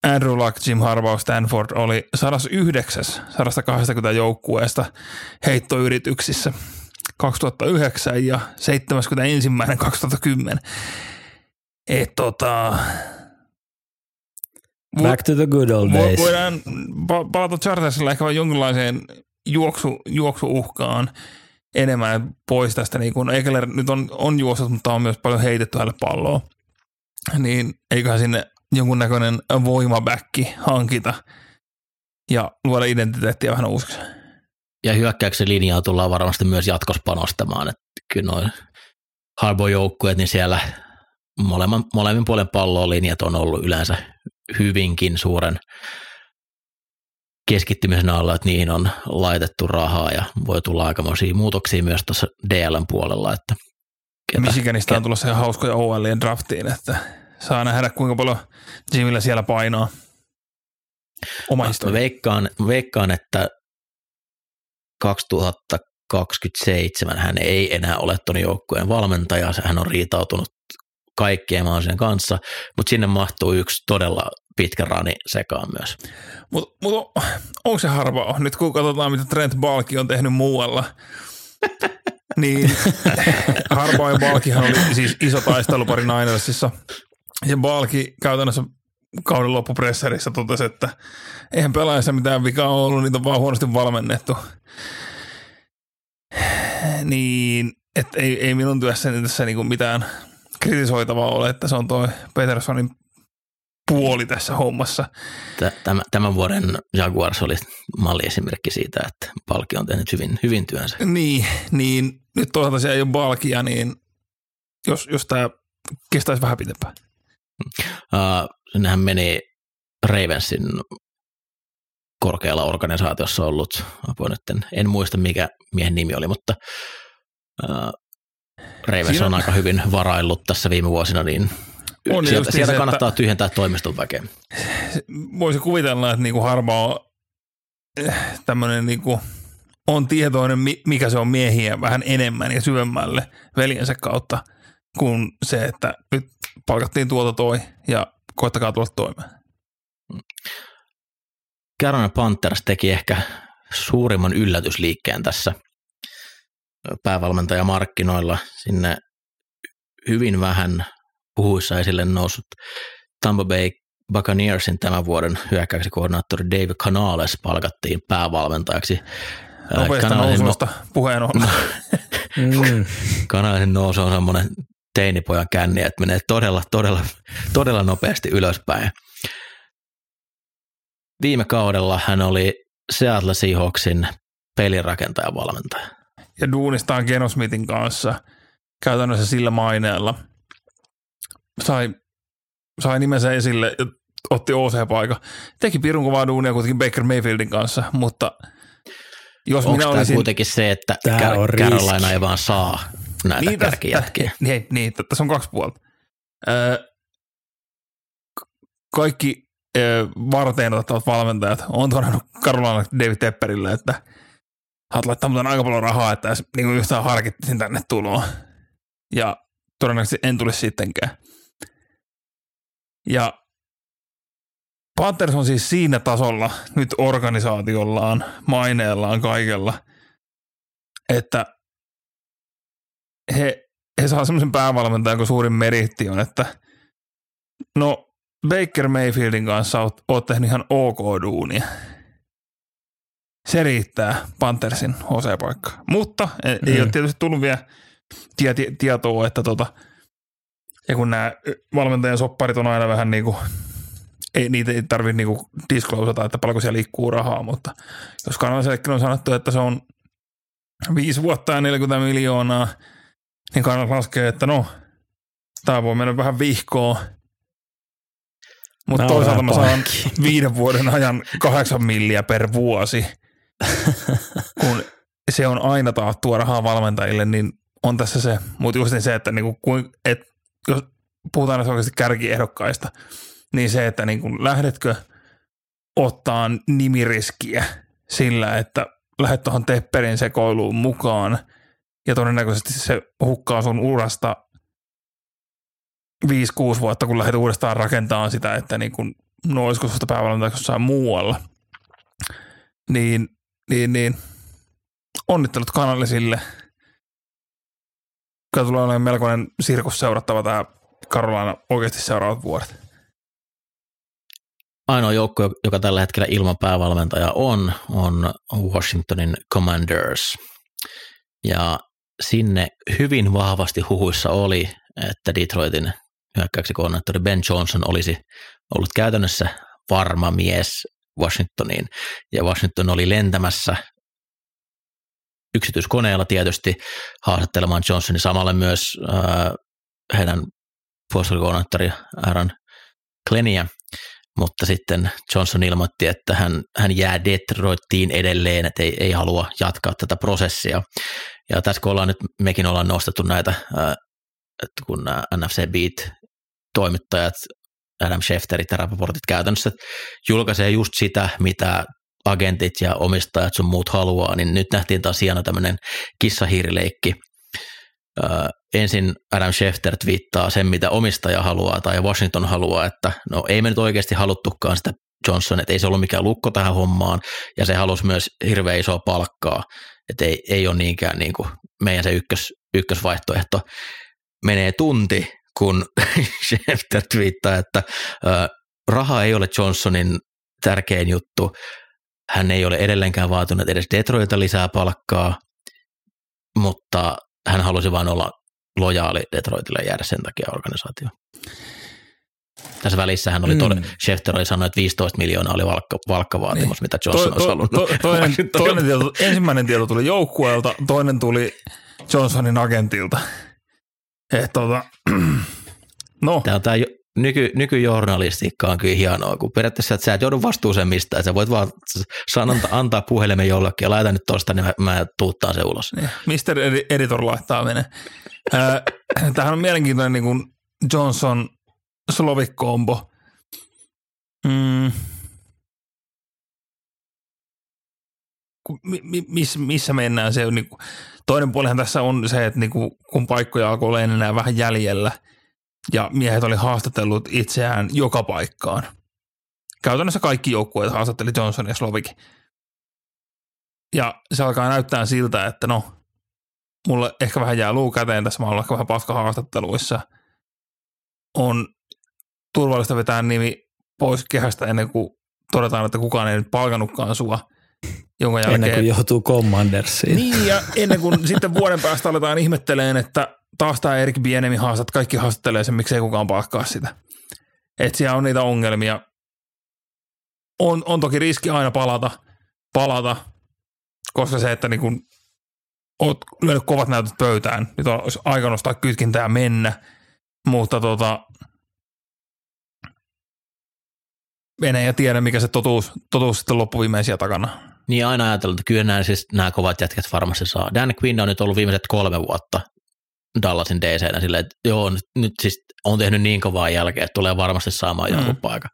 Andrew Luck, Jim Harbaugh, Stanford oli 109 120 joukkueesta heittoyrityksissä 2009 ja 71 2010. Et tota, Back to the good old days. Voidaan palata Chartersilla ehkä jonkinlaiseen juoksu, juoksuuhkaan enemmän pois tästä. Niin kun Ekeler nyt on, on juossut, mutta on myös paljon heitetty hänelle palloa. Niin eiköhän sinne jonkunnäköinen voimabäkki hankita ja luoda identiteettiä vähän uusiksi. Ja hyökkäyksen linjaa tullaan varmasti myös jatkossa panostamaan. Että kyllä noin Harbo-joukkueet, niin siellä molemmin, puolen pallolinjat on ollut yleensä hyvinkin suuren keskittymisen alla, että niihin on laitettu rahaa ja voi tulla aikamoisia muutoksia myös tuossa DLn puolella. Että ketä, Michiganista on tulossa ihan hauskoja OLien draftiin, että saa nähdä kuinka paljon Jimillä siellä painaa. Oma historia. Veikkaan, veikkaan, että 2027 hän ei enää ole tuon joukkueen valmentaja, hän on riitautunut kaikkien mahdollisien kanssa, mutta sinne mahtuu yksi todella pitkä rani sekaan myös. Mutta mut, onko se harva? Nyt kun katsotaan, mitä Trent Balki on tehnyt muualla, niin Harba ja Balkihan oli siis iso taistelupari Ninersissa. Ja Balki käytännössä kauden loppupresserissä totesi, että eihän pelaajassa mitään vikaa ollut, niitä on vaan huonosti valmennettu. Niin, että ei, ei minun työssäni tässä niinku mitään kritisoitavaa ole, että se on tuo Petersonin puoli tässä hommassa. Tämän, tämän vuoden Jaguars oli malliesimerkki siitä, että Palki on tehnyt hyvin, hyvin työnsä. Niin, niin nyt toisaalta siellä ei ole Balkia, niin jos, jos tämä kestäisi vähän pitempään. Uh, sinnehän meni Ravensin korkealla organisaatiossa ollut, apua nyt en, en muista mikä miehen nimi oli, mutta uh, Ravens on, on aika hyvin varaillut tässä viime vuosina, niin on sieltä, sieltä se, kannattaa että tyhjentää toimiston väkeä. Voisi kuvitella, että niinku harva on eh, tämmöinen niinku, on tietoinen, mikä se on miehiä vähän enemmän ja syvemmälle veljensä kautta kuin se, että nyt palkattiin tuolta toi ja koittakaa tulla toimeen. Carolina Panthers teki ehkä suurimman yllätysliikkeen tässä päävalmentajamarkkinoilla. Sinne hyvin vähän puhuissa esille noussut Tampa Bay Buccaneersin tämän vuoden hyökkäyksi koordinaattori Dave Canales palkattiin päävalmentajaksi. Nopeasta noususta no, puheen on. mm. Canalesin nousu on semmoinen teinipojan känni, että menee todella, todella, todella nopeasti ylöspäin. Viime kaudella hän oli Seattle Seahawksin pelirakentaja valmentaja. Ja duunistaan Genosmithin kanssa käytännössä sillä maineella – sai, sai nimensä esille ja otti OC-paikan. Teki pirun kovaa duunia kuitenkin Baker Mayfieldin kanssa, mutta jos Onko minä tämä olisin... kuitenkin se, että Car- Carolina ei vaan saa näitä niin, kärkijätkiä? Niin, niin, tässä on kaksi puolta. Öö, kaikki öö, varteen otettavat valmentajat on todennut Carolina David Tepperille, että haluat laittaa muuten aika paljon rahaa, että jos niin yhtään harkittiin tänne tuloa. Ja todennäköisesti en tulisi sittenkään. Ja Panthers on siis siinä tasolla nyt organisaatiollaan, maineellaan, kaikella, että he, he saa semmoisen päävalmentajan, kun suurin meritti on, että no Baker Mayfieldin kanssa oot, oot tehnyt ihan ok duunia. Se riittää Panthersin OC-paikka. Mutta ei, mm. ole tietysti tullut vielä tietoa, että tota – ja kun nämä valmentajan sopparit on aina vähän niin kuin, ei, niitä ei tarvitse niin disclosata, että paljonko siellä liikkuu rahaa, mutta jos kanallisellekin on sanottu, että se on viisi vuotta ja 40 miljoonaa, niin kannattaa laskea, että no, tämä voi mennä vähän vihkoon. Mutta toisaalta mä saan viiden vuoden ajan kahdeksan milliä per vuosi. kun se on aina taattua rahaa valmentajille, niin on tässä se. Mutta just niin se, että niinku, et jos puhutaan oikeasti kärkiehdokkaista, niin se, että niin kuin lähdetkö ottaa nimiriskiä sillä, että lähdet tuohon Tepperin sekoiluun mukaan ja todennäköisesti se hukkaa sun urasta 5-6 vuotta, kun lähdet uudestaan rakentamaan sitä, että niin kuin, no olisiko susta jossain muualla. Niin, niin, niin onnittelut kanallisille – kyllä tulee olemaan melkoinen sirkus seurattava tämä Karolaina oikeasti seuraavat vuodet. Ainoa joukko, joka tällä hetkellä ilman päävalmentaja on, on Washingtonin Commanders. Ja sinne hyvin vahvasti huhuissa oli, että Detroitin hyökkäyksi koordinaattori Ben Johnson olisi ollut käytännössä varma mies Washingtoniin. Ja Washington oli lentämässä yksityiskoneella tietysti haastattelemaan Johnsonin samalle myös äh, heidän puolustuskoordinaattori Aaron Klenia, mutta sitten Johnson ilmoitti, että hän, hän jää Detroittiin edelleen, että ei, ei halua jatkaa tätä prosessia. Ja tässä kun ollaan nyt, mekin ollaan nostettu näitä, äh, että kun nämä NFC Beat toimittajat, Adam Schefterit ja raportit käytännössä julkaisee just sitä, mitä agentit ja omistajat sun muut haluaa, niin nyt nähtiin taas hieno tämmöinen kissahiirileikki. Öö, ensin Adam Schefter viittaa sen, mitä omistaja haluaa tai Washington haluaa, että no ei me nyt oikeasti haluttukaan sitä Johnson, että ei se ollut mikään lukko tähän hommaan, ja se halusi myös hirveän isoa palkkaa, että ei, ei ole niinkään niin kuin meidän se ykkös, ykkösvaihtoehto. Menee tunti, kun Schefter viittaa, että ö, raha ei ole Johnsonin tärkein juttu, hän ei ole edelleenkään vaatunut edes Detroitilta lisää palkkaa, mutta hän halusi vain olla lojaali Detroitille jäädä sen takia organisaatio. Tässä välissähän oli, tod- Mm. Schefter oli sanonut, että 15 miljoonaa oli valkka, valkkavaatimus, mitä Johnson To- olisi to- halunnut. to- toinen, toinen tieto, ensimmäinen tieto tuli joukkueelta, toinen tuli Johnsonin agentilta. Tota, no, Tämä on tämä nyky, nykyjournalistiikka on kyllä hienoa, kun periaatteessa että sä et joudu vastuuseen mistään. Sä voit vaan sanonta, antaa puhelimen jollekin ja laita nyt tosta, niin mä, mä tuuttaan se ulos. Mr. Edi- Editor laittaa mene. Ää, Tämähän on mielenkiintoinen niin Johnson Slovik kombo. Mm. Miss, missä mennään? Se niin kuin, toinen puolihan tässä on se, että niin kuin, kun paikkoja alkoi olla enää vähän jäljellä ja miehet oli haastatellut itseään joka paikkaan. Käytännössä kaikki joukkueet haastatteli Johnson ja Slovikin. Ja se alkaa näyttää siltä, että no, mulle ehkä vähän jää luu käteen tässä, mä oon ehkä vähän paska haastatteluissa. On turvallista vetää nimi pois kehästä ennen kuin todetaan, että kukaan ei nyt palkanutkaan sua, jonka jälkeen... Ennen kuin joutuu Commandersiin. Niin, ja ennen kuin sitten vuoden päästä aletaan ihmetteleen, että taas tämä Erik Bienemi haastat, kaikki haastattelee sen, miksei kukaan palkkaa sitä. Että siellä on niitä ongelmia. On, on toki riski aina palata, palata, koska se, että niin kun oot lyönyt kovat näytöt pöytään, nyt olisi aika nostaa kytkintää ja mennä, mutta tota, mene ja tiedä, mikä se totuus, totuus sitten loppuviimeisiä takana. Niin aina ajatellut, että kyllä nämä, siis nämä kovat jätkät varmasti saa. Dan Quinn on nyt ollut viimeiset kolme vuotta Dallasin dc silleen, että joo, nyt, nyt siis on tehnyt niin kovaa jälkeä, että tulee varmasti saamaan Mm. jonkun paikan.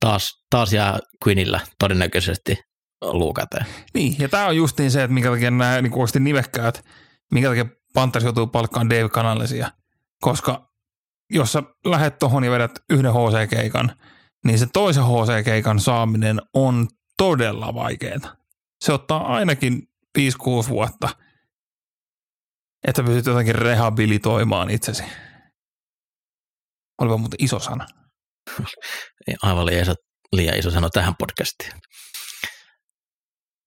Taas, taas jää Quinnillä todennäköisesti luu käteen. Niin, ja tämä on justiin se, että minkä takia nämä niin oikeasti nimekkäät, minkä takia Panthers joutuu palkkaan Dave Canalesia, koska jos sä lähet tohon ja vedät yhden HC-keikan, niin se toisen HC-keikan saaminen on todella vaikeaa. Se ottaa ainakin 5-6 vuotta, että pystyt jotenkin rehabilitoimaan itsesi. Olipa muuten iso sana. Aivan liian iso, liian iso sano tähän podcastiin.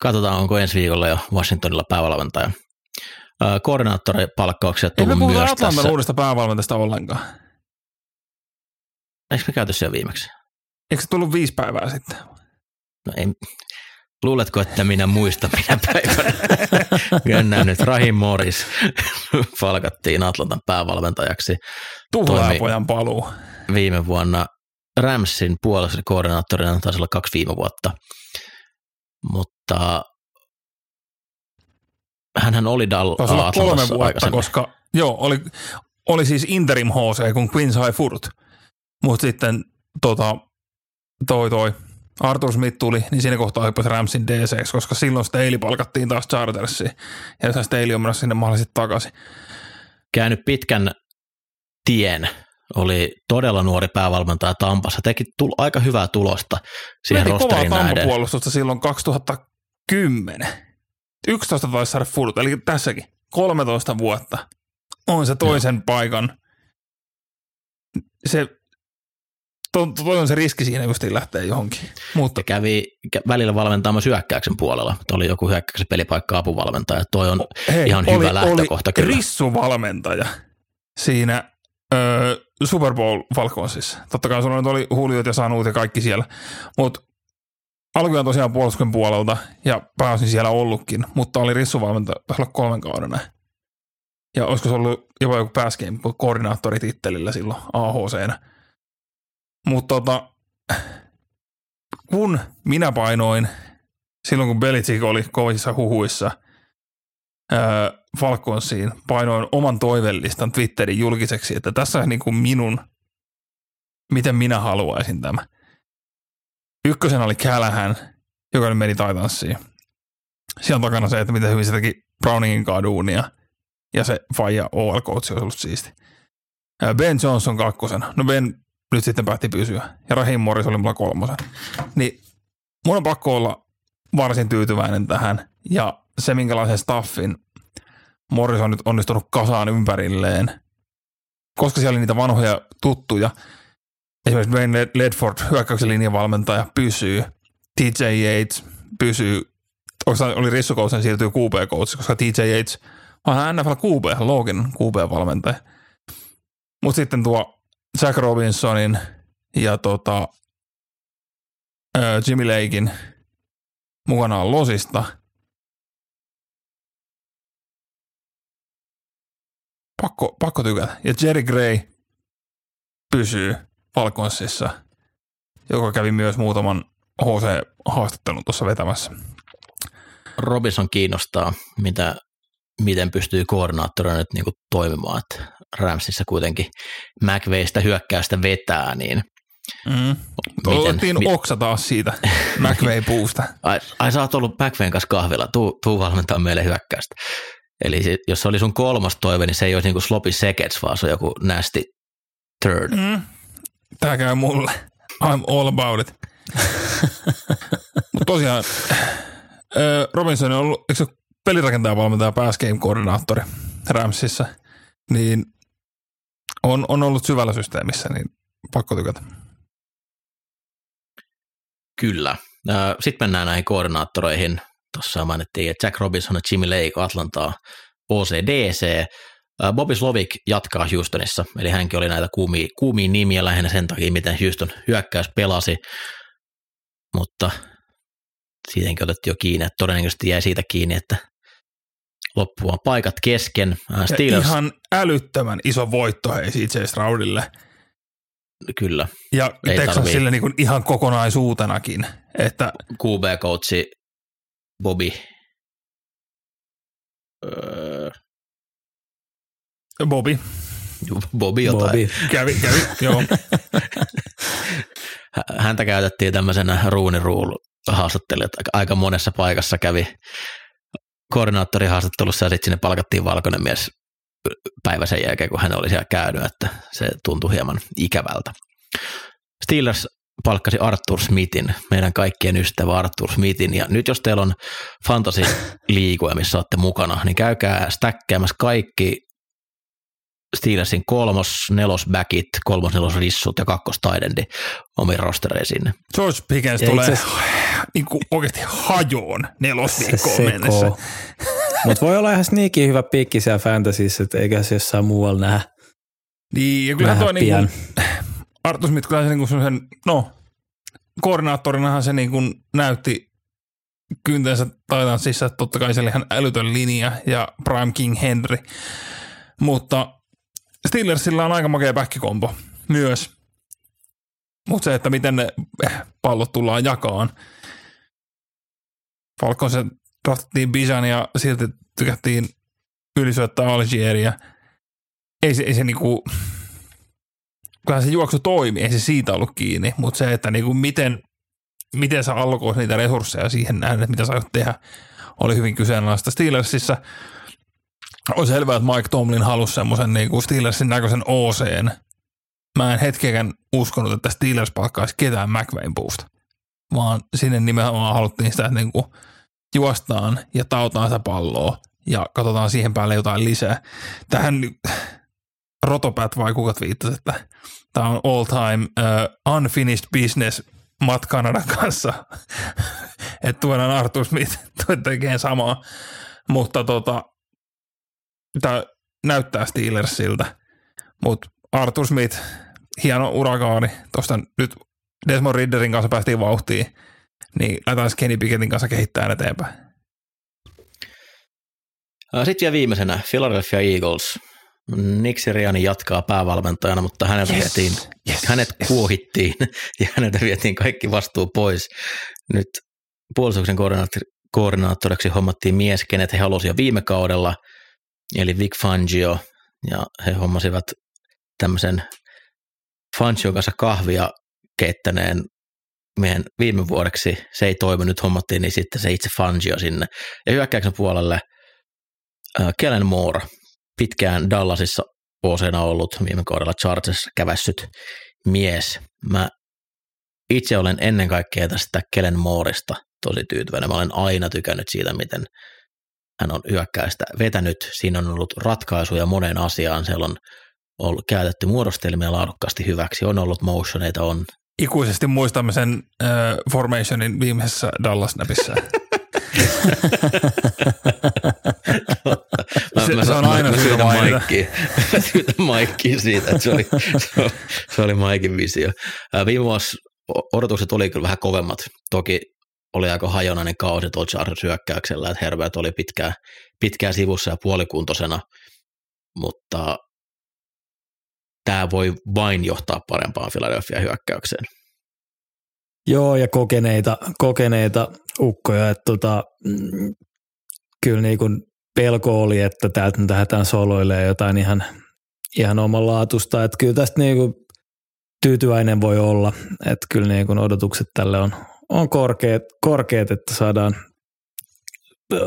Katsotaan, onko ensi viikolla jo Washingtonilla päävalmentaja. Koordinaattoripalkkauksia Ei me tullut puhuta myös Atlantan tässä. uudesta päävalmentajasta ollenkaan. Eikö me käyty siellä viimeksi? Eikö se tullut viisi päivää sitten? No ei, luuletko, että minä muistan minä päivänä? Gönnään nyt Rahim Morris palkattiin Atlantan päävalmentajaksi Tuhlaapojan paluu. viime vuonna Ramsin puolesta koordinaattorina taisi olla kaksi viime vuotta. Mutta hänhän oli Dal- Taisi olla kolme vuotta, aikaisemmin. koska joo, oli, oli siis interim HC, kun Quinn sai furt. Mutta sitten tota, toi toi Arthur Smith tuli, niin siinä kohtaa hyppäsi Ramsin DC, koska silloin Staley palkattiin taas Chartersiin. Ja nythän Staley on menossa sinne mahdollisesti takaisin. Käynyt pitkän tien, oli todella nuori päävalmentaja Tampassa, teki tul- aika hyvää tulosta siihen kovaa rosteriin nähden. tampapuolustusta silloin 2010. 11 taisi saada furt, eli tässäkin 13 vuotta on se toisen paikan. Se, to, toi on se riski siinä justiin lähtee johonkin. Mutta kävi kä- välillä valmentaa myös hyökkäyksen puolella. että Oli joku hyökkäyksen pelipaikka apuvalmentaja. Toi on hei, ihan oli, hyvä lähtökohta oli kyllä. rissuvalmentaja siinä öö, Super Bowl Falconsissa. Totta kai sulla nyt oli Huliot ja Sanut ja kaikki siellä, mutta alkujaan tosiaan puolustuksen puolelta ja pääosin siellä ollutkin, mutta oli rissuvalmentaja olla kolmen kauden näin. Ja olisiko se ollut jopa joku pass game koordinaattoritittelillä silloin AHCnä. Mutta tota, kun minä painoin silloin, kun Belichick oli kovissa huhuissa öö, Falconsiin, painoin oman toivellistan Twitterin julkiseksi, että tässä on niin kuin minun, miten minä haluaisin tämä. Ykkösen oli Callahan, joka nyt meni Titansiin. Siellä on takana se, että miten hyvin se teki Browningin kaduunia ja se Faija OL coach olisi ollut siisti. Ben Johnson kakkosena. No Ben nyt sitten päätti pysyä. Ja Rahim Morris oli mulla kolmosen. Niin mun on pakko olla varsin tyytyväinen tähän. Ja se, minkälaisen staffin Morris on nyt onnistunut kasaan ympärilleen, koska siellä oli niitä vanhoja tuttuja. Esimerkiksi Wayne Ledford, hyökkäyksen linjavalmentaja, pysyy. TJ Yates pysyy. Oikeastaan oli Rissukousen siirtyy QB-coach, koska TJ Yates onhan NFL QB, Logan QB-valmentaja. Mutta sitten tuo Jack Robinsonin ja tota, Jimmy Lakein mukana on Losista. Pakko, pakko tykätä. Ja Jerry Gray pysyy Falconsissa, joka kävi myös muutaman HC-haastattelun tuossa vetämässä. Robinson kiinnostaa, mitä, miten pystyy koordinaattorina nyt niin kuin toimimaan. Että Ramsissa kuitenkin McVeistä hyökkäystä vetää, niin Mm. Toivottiin mi- oksa taas siitä McVay-puusta. ai, ai sä oot ollut McVayn kanssa kahvilla, tuu, tuu valmentaa meille hyökkäystä. Eli se, jos se oli sun kolmas toive, niin se ei olisi niin kuin sloppy seconds, vaan se on joku nasty third. Mm. Tää käy mulle. I'm all about it. Mutta tosiaan, Robinson on ollut, eikö se pelirakentaja valmentaja pass game koordinaattori Ramsissa, niin on, on ollut syvällä systeemissä, niin pakko tykätä. Kyllä. Sitten mennään näihin koordinaattoreihin. Tuossa mainittiin, että Jack Robinson ja Jimmy Lake Atlantaa OCDC. Bobby Slovik jatkaa Houstonissa, eli hänkin oli näitä kuumia, kuumia nimiä lähinnä sen takia, miten Houston hyökkäys pelasi, mutta siitäkin otettiin jo kiinni, että todennäköisesti jäi siitä kiinni, että loppuun paikat kesken. Steelers. ihan älyttömän iso voitto hei CJ Stroudille – Kyllä. Ja Texansille niin kuin ihan kokonaisuutenakin. Että QB-coachi Bobby. Öö. Bobby. Bobby jotain. Bobby. Kävi, kävi, joo. Häntä käytettiin tämmöisenä Rule haastattelijat. Aika monessa paikassa kävi koordinaattorihaastattelussa ja sitten sinne palkattiin valkoinen mies päivä sen jälkeen, kun hän oli siellä käynyt, että se tuntui hieman ikävältä. Steelers palkkasi Arthur Smithin, meidän kaikkien ystävä Arthur Smithin, ja nyt jos teillä on fantasy-liiguja, missä olette mukana, niin käykää stäkkäämässä kaikki Steelersin kolmos, nelosbackit, kolmos, nelos rissut ja kakkos taidendi omiin rostereihin sinne. George Pickens ja tulee itse... niin kuin oikeasti hajoon nelosviikkoon mennessä. Mutta voi olla ihan sneaky hyvä piikki siellä fantasyssä, että eikä se jossain muualla nähdä. Niin, ja kyllähän toi niin kuin, Artus Smith, kyllä se niin kuin no, koordinaattorinahan se niin kuin näytti kyntensä Titansissa, että totta kai se oli ihan älytön linja ja Prime King Henry. Mutta Steelersillä on aika makea backikompo myös. Mutta se, että miten ne pallot tullaan jakaan. Falconsen draftattiin Bijan ja silti tykättiin ylisyöttää Algieria. Ei se, ei se niinku, kyllähän se juoksu toimi, ei se siitä ollut kiinni, mutta se, että niinku miten, miten sä allokoit niitä resursseja siihen nähden, että mitä sä aiot tehdä, oli hyvin kyseenalaista. Steelersissa on selvää, että Mike Tomlin halusi semmoisen niinku Steelersin näköisen OCn. Mä en hetkeäkään uskonut, että Steelers palkkaisi ketään McVayn puusta, vaan sinne nimenomaan haluttiin sitä, että niinku juostaan ja tautaan sitä palloa ja katsotaan siihen päälle jotain lisää. Tähän Rotopät vai kukat viittasi, että tämä on all time uh, unfinished business Matt Kanadan kanssa. että tuodaan Arthur Smith tekee samaa. Mutta tota, tämä näyttää Steelersiltä. Mutta Arthur Smith, hieno urakaani. Tuosta nyt Desmond Ridderin kanssa päästiin vauhtiin niin lähdetään Kenny Pickettin kanssa kehittämään eteenpäin. Sitten vielä viimeisenä Philadelphia Eagles. Nick Siriani jatkaa päävalmentajana, mutta hänet, yes, vietiin, yes, hänet yes. kuohittiin ja häneltä vietiin kaikki vastuu pois. Nyt puolustuksen koordinaattoriksi hommattiin mies, kenet he halusivat jo viime kaudella, eli Vic Fangio, ja he hommasivat tämmöisen Fangio kanssa kahvia keittäneen meidän viime vuodeksi se ei toimi, nyt hommattiin, niin sitten se itse Fangio sinne. Ja hyökkäyksen puolelle äh, Kellen Moore, pitkään Dallasissa vuosina ollut, viime kaudella Chargersissa kävässyt mies. Mä itse olen ennen kaikkea tästä Kellen Moorista tosi tyytyväinen. Mä olen aina tykännyt siitä, miten hän on hyökkäystä vetänyt. Siinä on ollut ratkaisuja moneen asiaan. Siellä on ollut käytetty muodostelmia laadukkaasti hyväksi. On ollut motioneita, on ikuisesti muistamme sen äh, formationin viimeisessä Dallas-näpissä. mä Se- mä, se on mä, aina mä syytä. Maikkiin. Mä syytän Maikkiin siitä, että se oli, se oli, se oli Maikin visio. Viime vuosi odotukset oli kyllä vähän kovemmat. Toki oli aika hajonainen kausi tuolla Chargers hyökkäyksellä, että Herbert oli pitkään, pitkään sivussa ja puolikuntoisena, mutta tämä voi vain johtaa parempaan Philadelphia hyökkäykseen. Joo, ja kokeneita, kokeneita ukkoja, että tota, mm, kyllä niin kuin pelko oli, että täältä nyt lähdetään soloilemaan jotain ihan, ihan omanlaatusta, että kyllä tästä niin kuin tyytyväinen voi olla, että kyllä niin kuin odotukset tälle on, on korkeat, korkeat, että saadaan,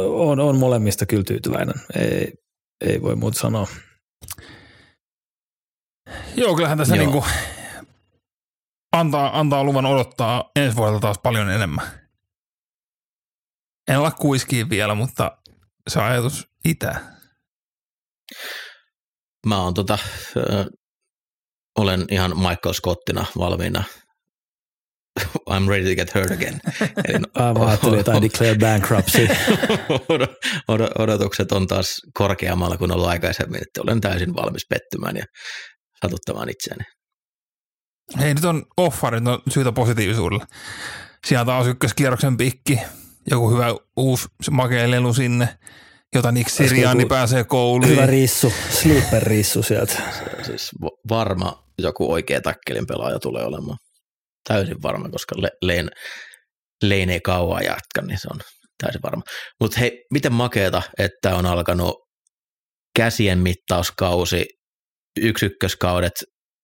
on, on molemmista kyllä tyytyväinen, ei, ei voi muuta sanoa. Joo, kyllähän tässä Joo. niinku antaa, antaa luvan odottaa ensi vuodelta taas paljon enemmän. En ala kuiskiin vielä, mutta se ajatus itää. Mä oon tota, ö, olen ihan Michael Scottina valmiina. I'm ready to get hurt again. Eli Mä ajattelin jotain declare bankruptcy. Od- od- odotukset on taas korkeammalla kuin ollut aikaisemmin, että olen täysin valmis pettymään ja satuttamaan itseäni. Hei, nyt on offarit, no syytä positiivisuudelle. Siellä on taas ykköskierroksen pikki, joku hyvä uusi makea lelu sinne, jota Nick Sirianni joku pääsee kouluun. Hyvä rissu, sleeper rissu sieltä. Se on siis va- varma joku oikea takkelin pelaaja tulee olemaan. Täysin varma, koska Le- Leen, Leen ei kauan jatka, niin se on täysin varma. Mutta hei, miten makeeta, että on alkanut käsien mittauskausi, yksi ykköskaudet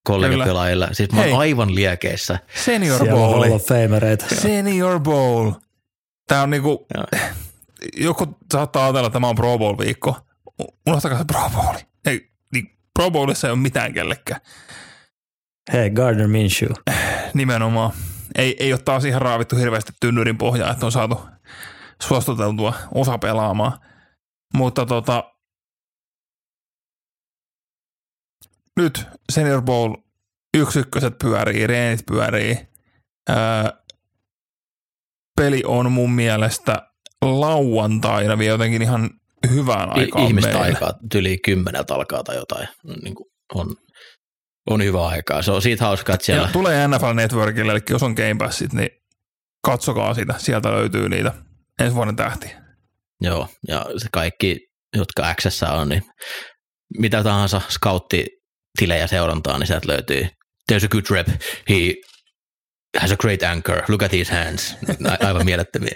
kollegapelaajilla. Siis mä oon Hei. aivan liekeissä. Senior Siellä on Hall Bowl. of Famereita. Senior Bowl. Tämä on niinku, Joo. joku saattaa ajatella, että tämä on Pro Bowl viikko. Unohtakaa se Pro Bowl. Ei, niin Pro Bowlissa ei ole mitään kellekään. Hei, Gardner Minshew. Nimenomaan. Ei, ei ole taas ihan raavittu hirveästi tynnyrin pohjaa, että on saatu suostuteltua osa pelaamaan. Mutta tota, nyt Senior Bowl yksi ykköset pyörii, reenit pyörii. Ää, peli on mun mielestä lauantaina vielä jotenkin ihan hyvään aikaan ihmistä meillä. aikaa, tyli kymmeneltä alkaa tai jotain. Niin kuin on, on hyvä aikaa. Se on siitä hauskaa, että siellä Ja tulee NFL Networkille, eli jos on Game Passit, niin katsokaa sitä. Sieltä löytyy niitä ensi vuoden tähtiä. Joo, ja se kaikki, jotka Xssä on, niin mitä tahansa scoutti-tilejä seurantaa, niin sieltä löytyy There's a good rep, he has a great anchor, look at his hands. A- Aivan mielettömiä.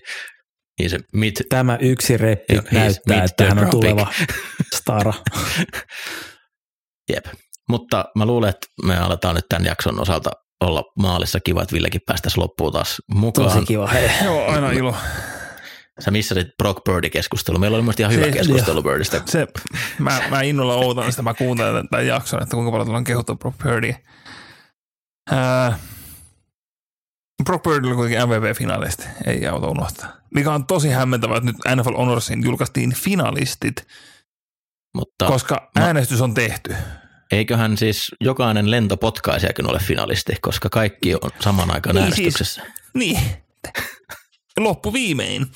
Niin se mid, Tämä yksi reppi näyttää, että hän on tuleva stara. jep. Mutta mä luulen, että me aletaan nyt tämän jakson osalta olla maalissa. Kiva, että Villekin päästäisiin loppuun taas mukaan. Tosi kiva. Hei. Joo, aina ilo. Sä missasit Brock Birdie-keskustelu. Meillä oli mun mielestä ihan hyvä Se- keskustelu Birdistä. Se, mä, mä innolla outan sitä, mä kuuntelen tämän jakson, että kuinka paljon tullaan kehuttu Brock Purdyä. Ää, Brock Purdy oli kuitenkin MVP-finalisti, ei auta unohtaa. Mikä on tosi hämmentävää, että nyt NFL Honorsin julkaistiin finalistit, Mutta koska no. äänestys on tehty. Eiköhän siis jokainen lentopotkaisijakin ole finalisti, koska kaikki on saman aikaan Niin äänestyksessä. Niin, loppu viimein.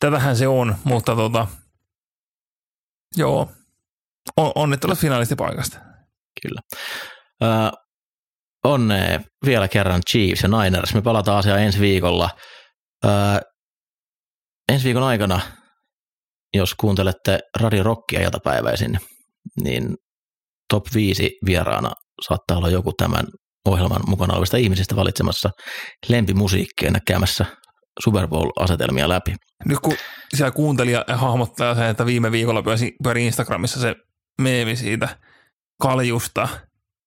Tätähän se on, mutta tota, joo, on, onnittelut finalistipaikasta. Kyllä. Öö, onnea vielä kerran Chiefs ja Niners. Me palataan asiaan ensi viikolla. Öö, ensi viikon aikana, jos kuuntelette Radio Rockia iltapäiväisin, niin top 5 vieraana saattaa olla joku tämän ohjelman mukana olevista ihmisistä valitsemassa lempimusiikkia ja käymässä Super Bowl-asetelmia läpi. Nyt kun siellä kuuntelija hahmottaa sen, että viime viikolla pyöri, pyöri Instagramissa se meemi siitä kaljusta,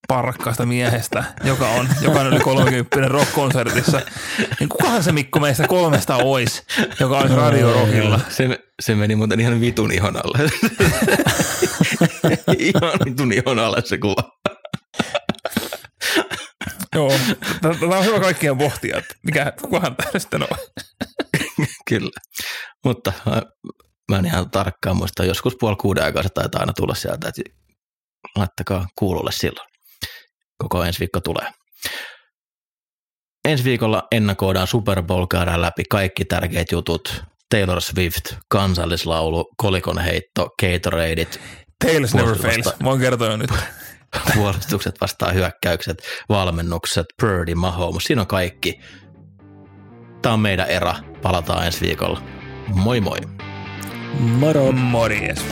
parkkaasta miehestä, joka on, joka on yli 30 rock-konsertissa, niin kukahan se Mikko meistä kolmesta ois, joka olisi Radio Rockilla? Se, se meni muuten ihan vitun ihon alle. ihan vitun ihon alle se kuva. Joo, tämä on hyvä kaikkien pohtia, että mikä, kukahan tämä sitten on. Kyllä. Mutta mä en ihan tarkkaan muista, joskus puoli kuuden aikaa se taitaa aina tulla sieltä, että laittakaa kuulolle silloin. Koko ensi viikko tulee. Ensi viikolla ennakoidaan Super Bowl, käydään läpi kaikki tärkeät jutut. Taylor Swift, kansallislaulu, kolikon heitto, Gatoradeit, Tails never fails. Voin kertoa jo nyt. puolustukset vastaan hyökkäykset, valmennukset, Purdy, Mahomes, siinä on kaikki. Tämä on meidän era. Palataan ensi viikolla. Moi moi. Moro. Morjes.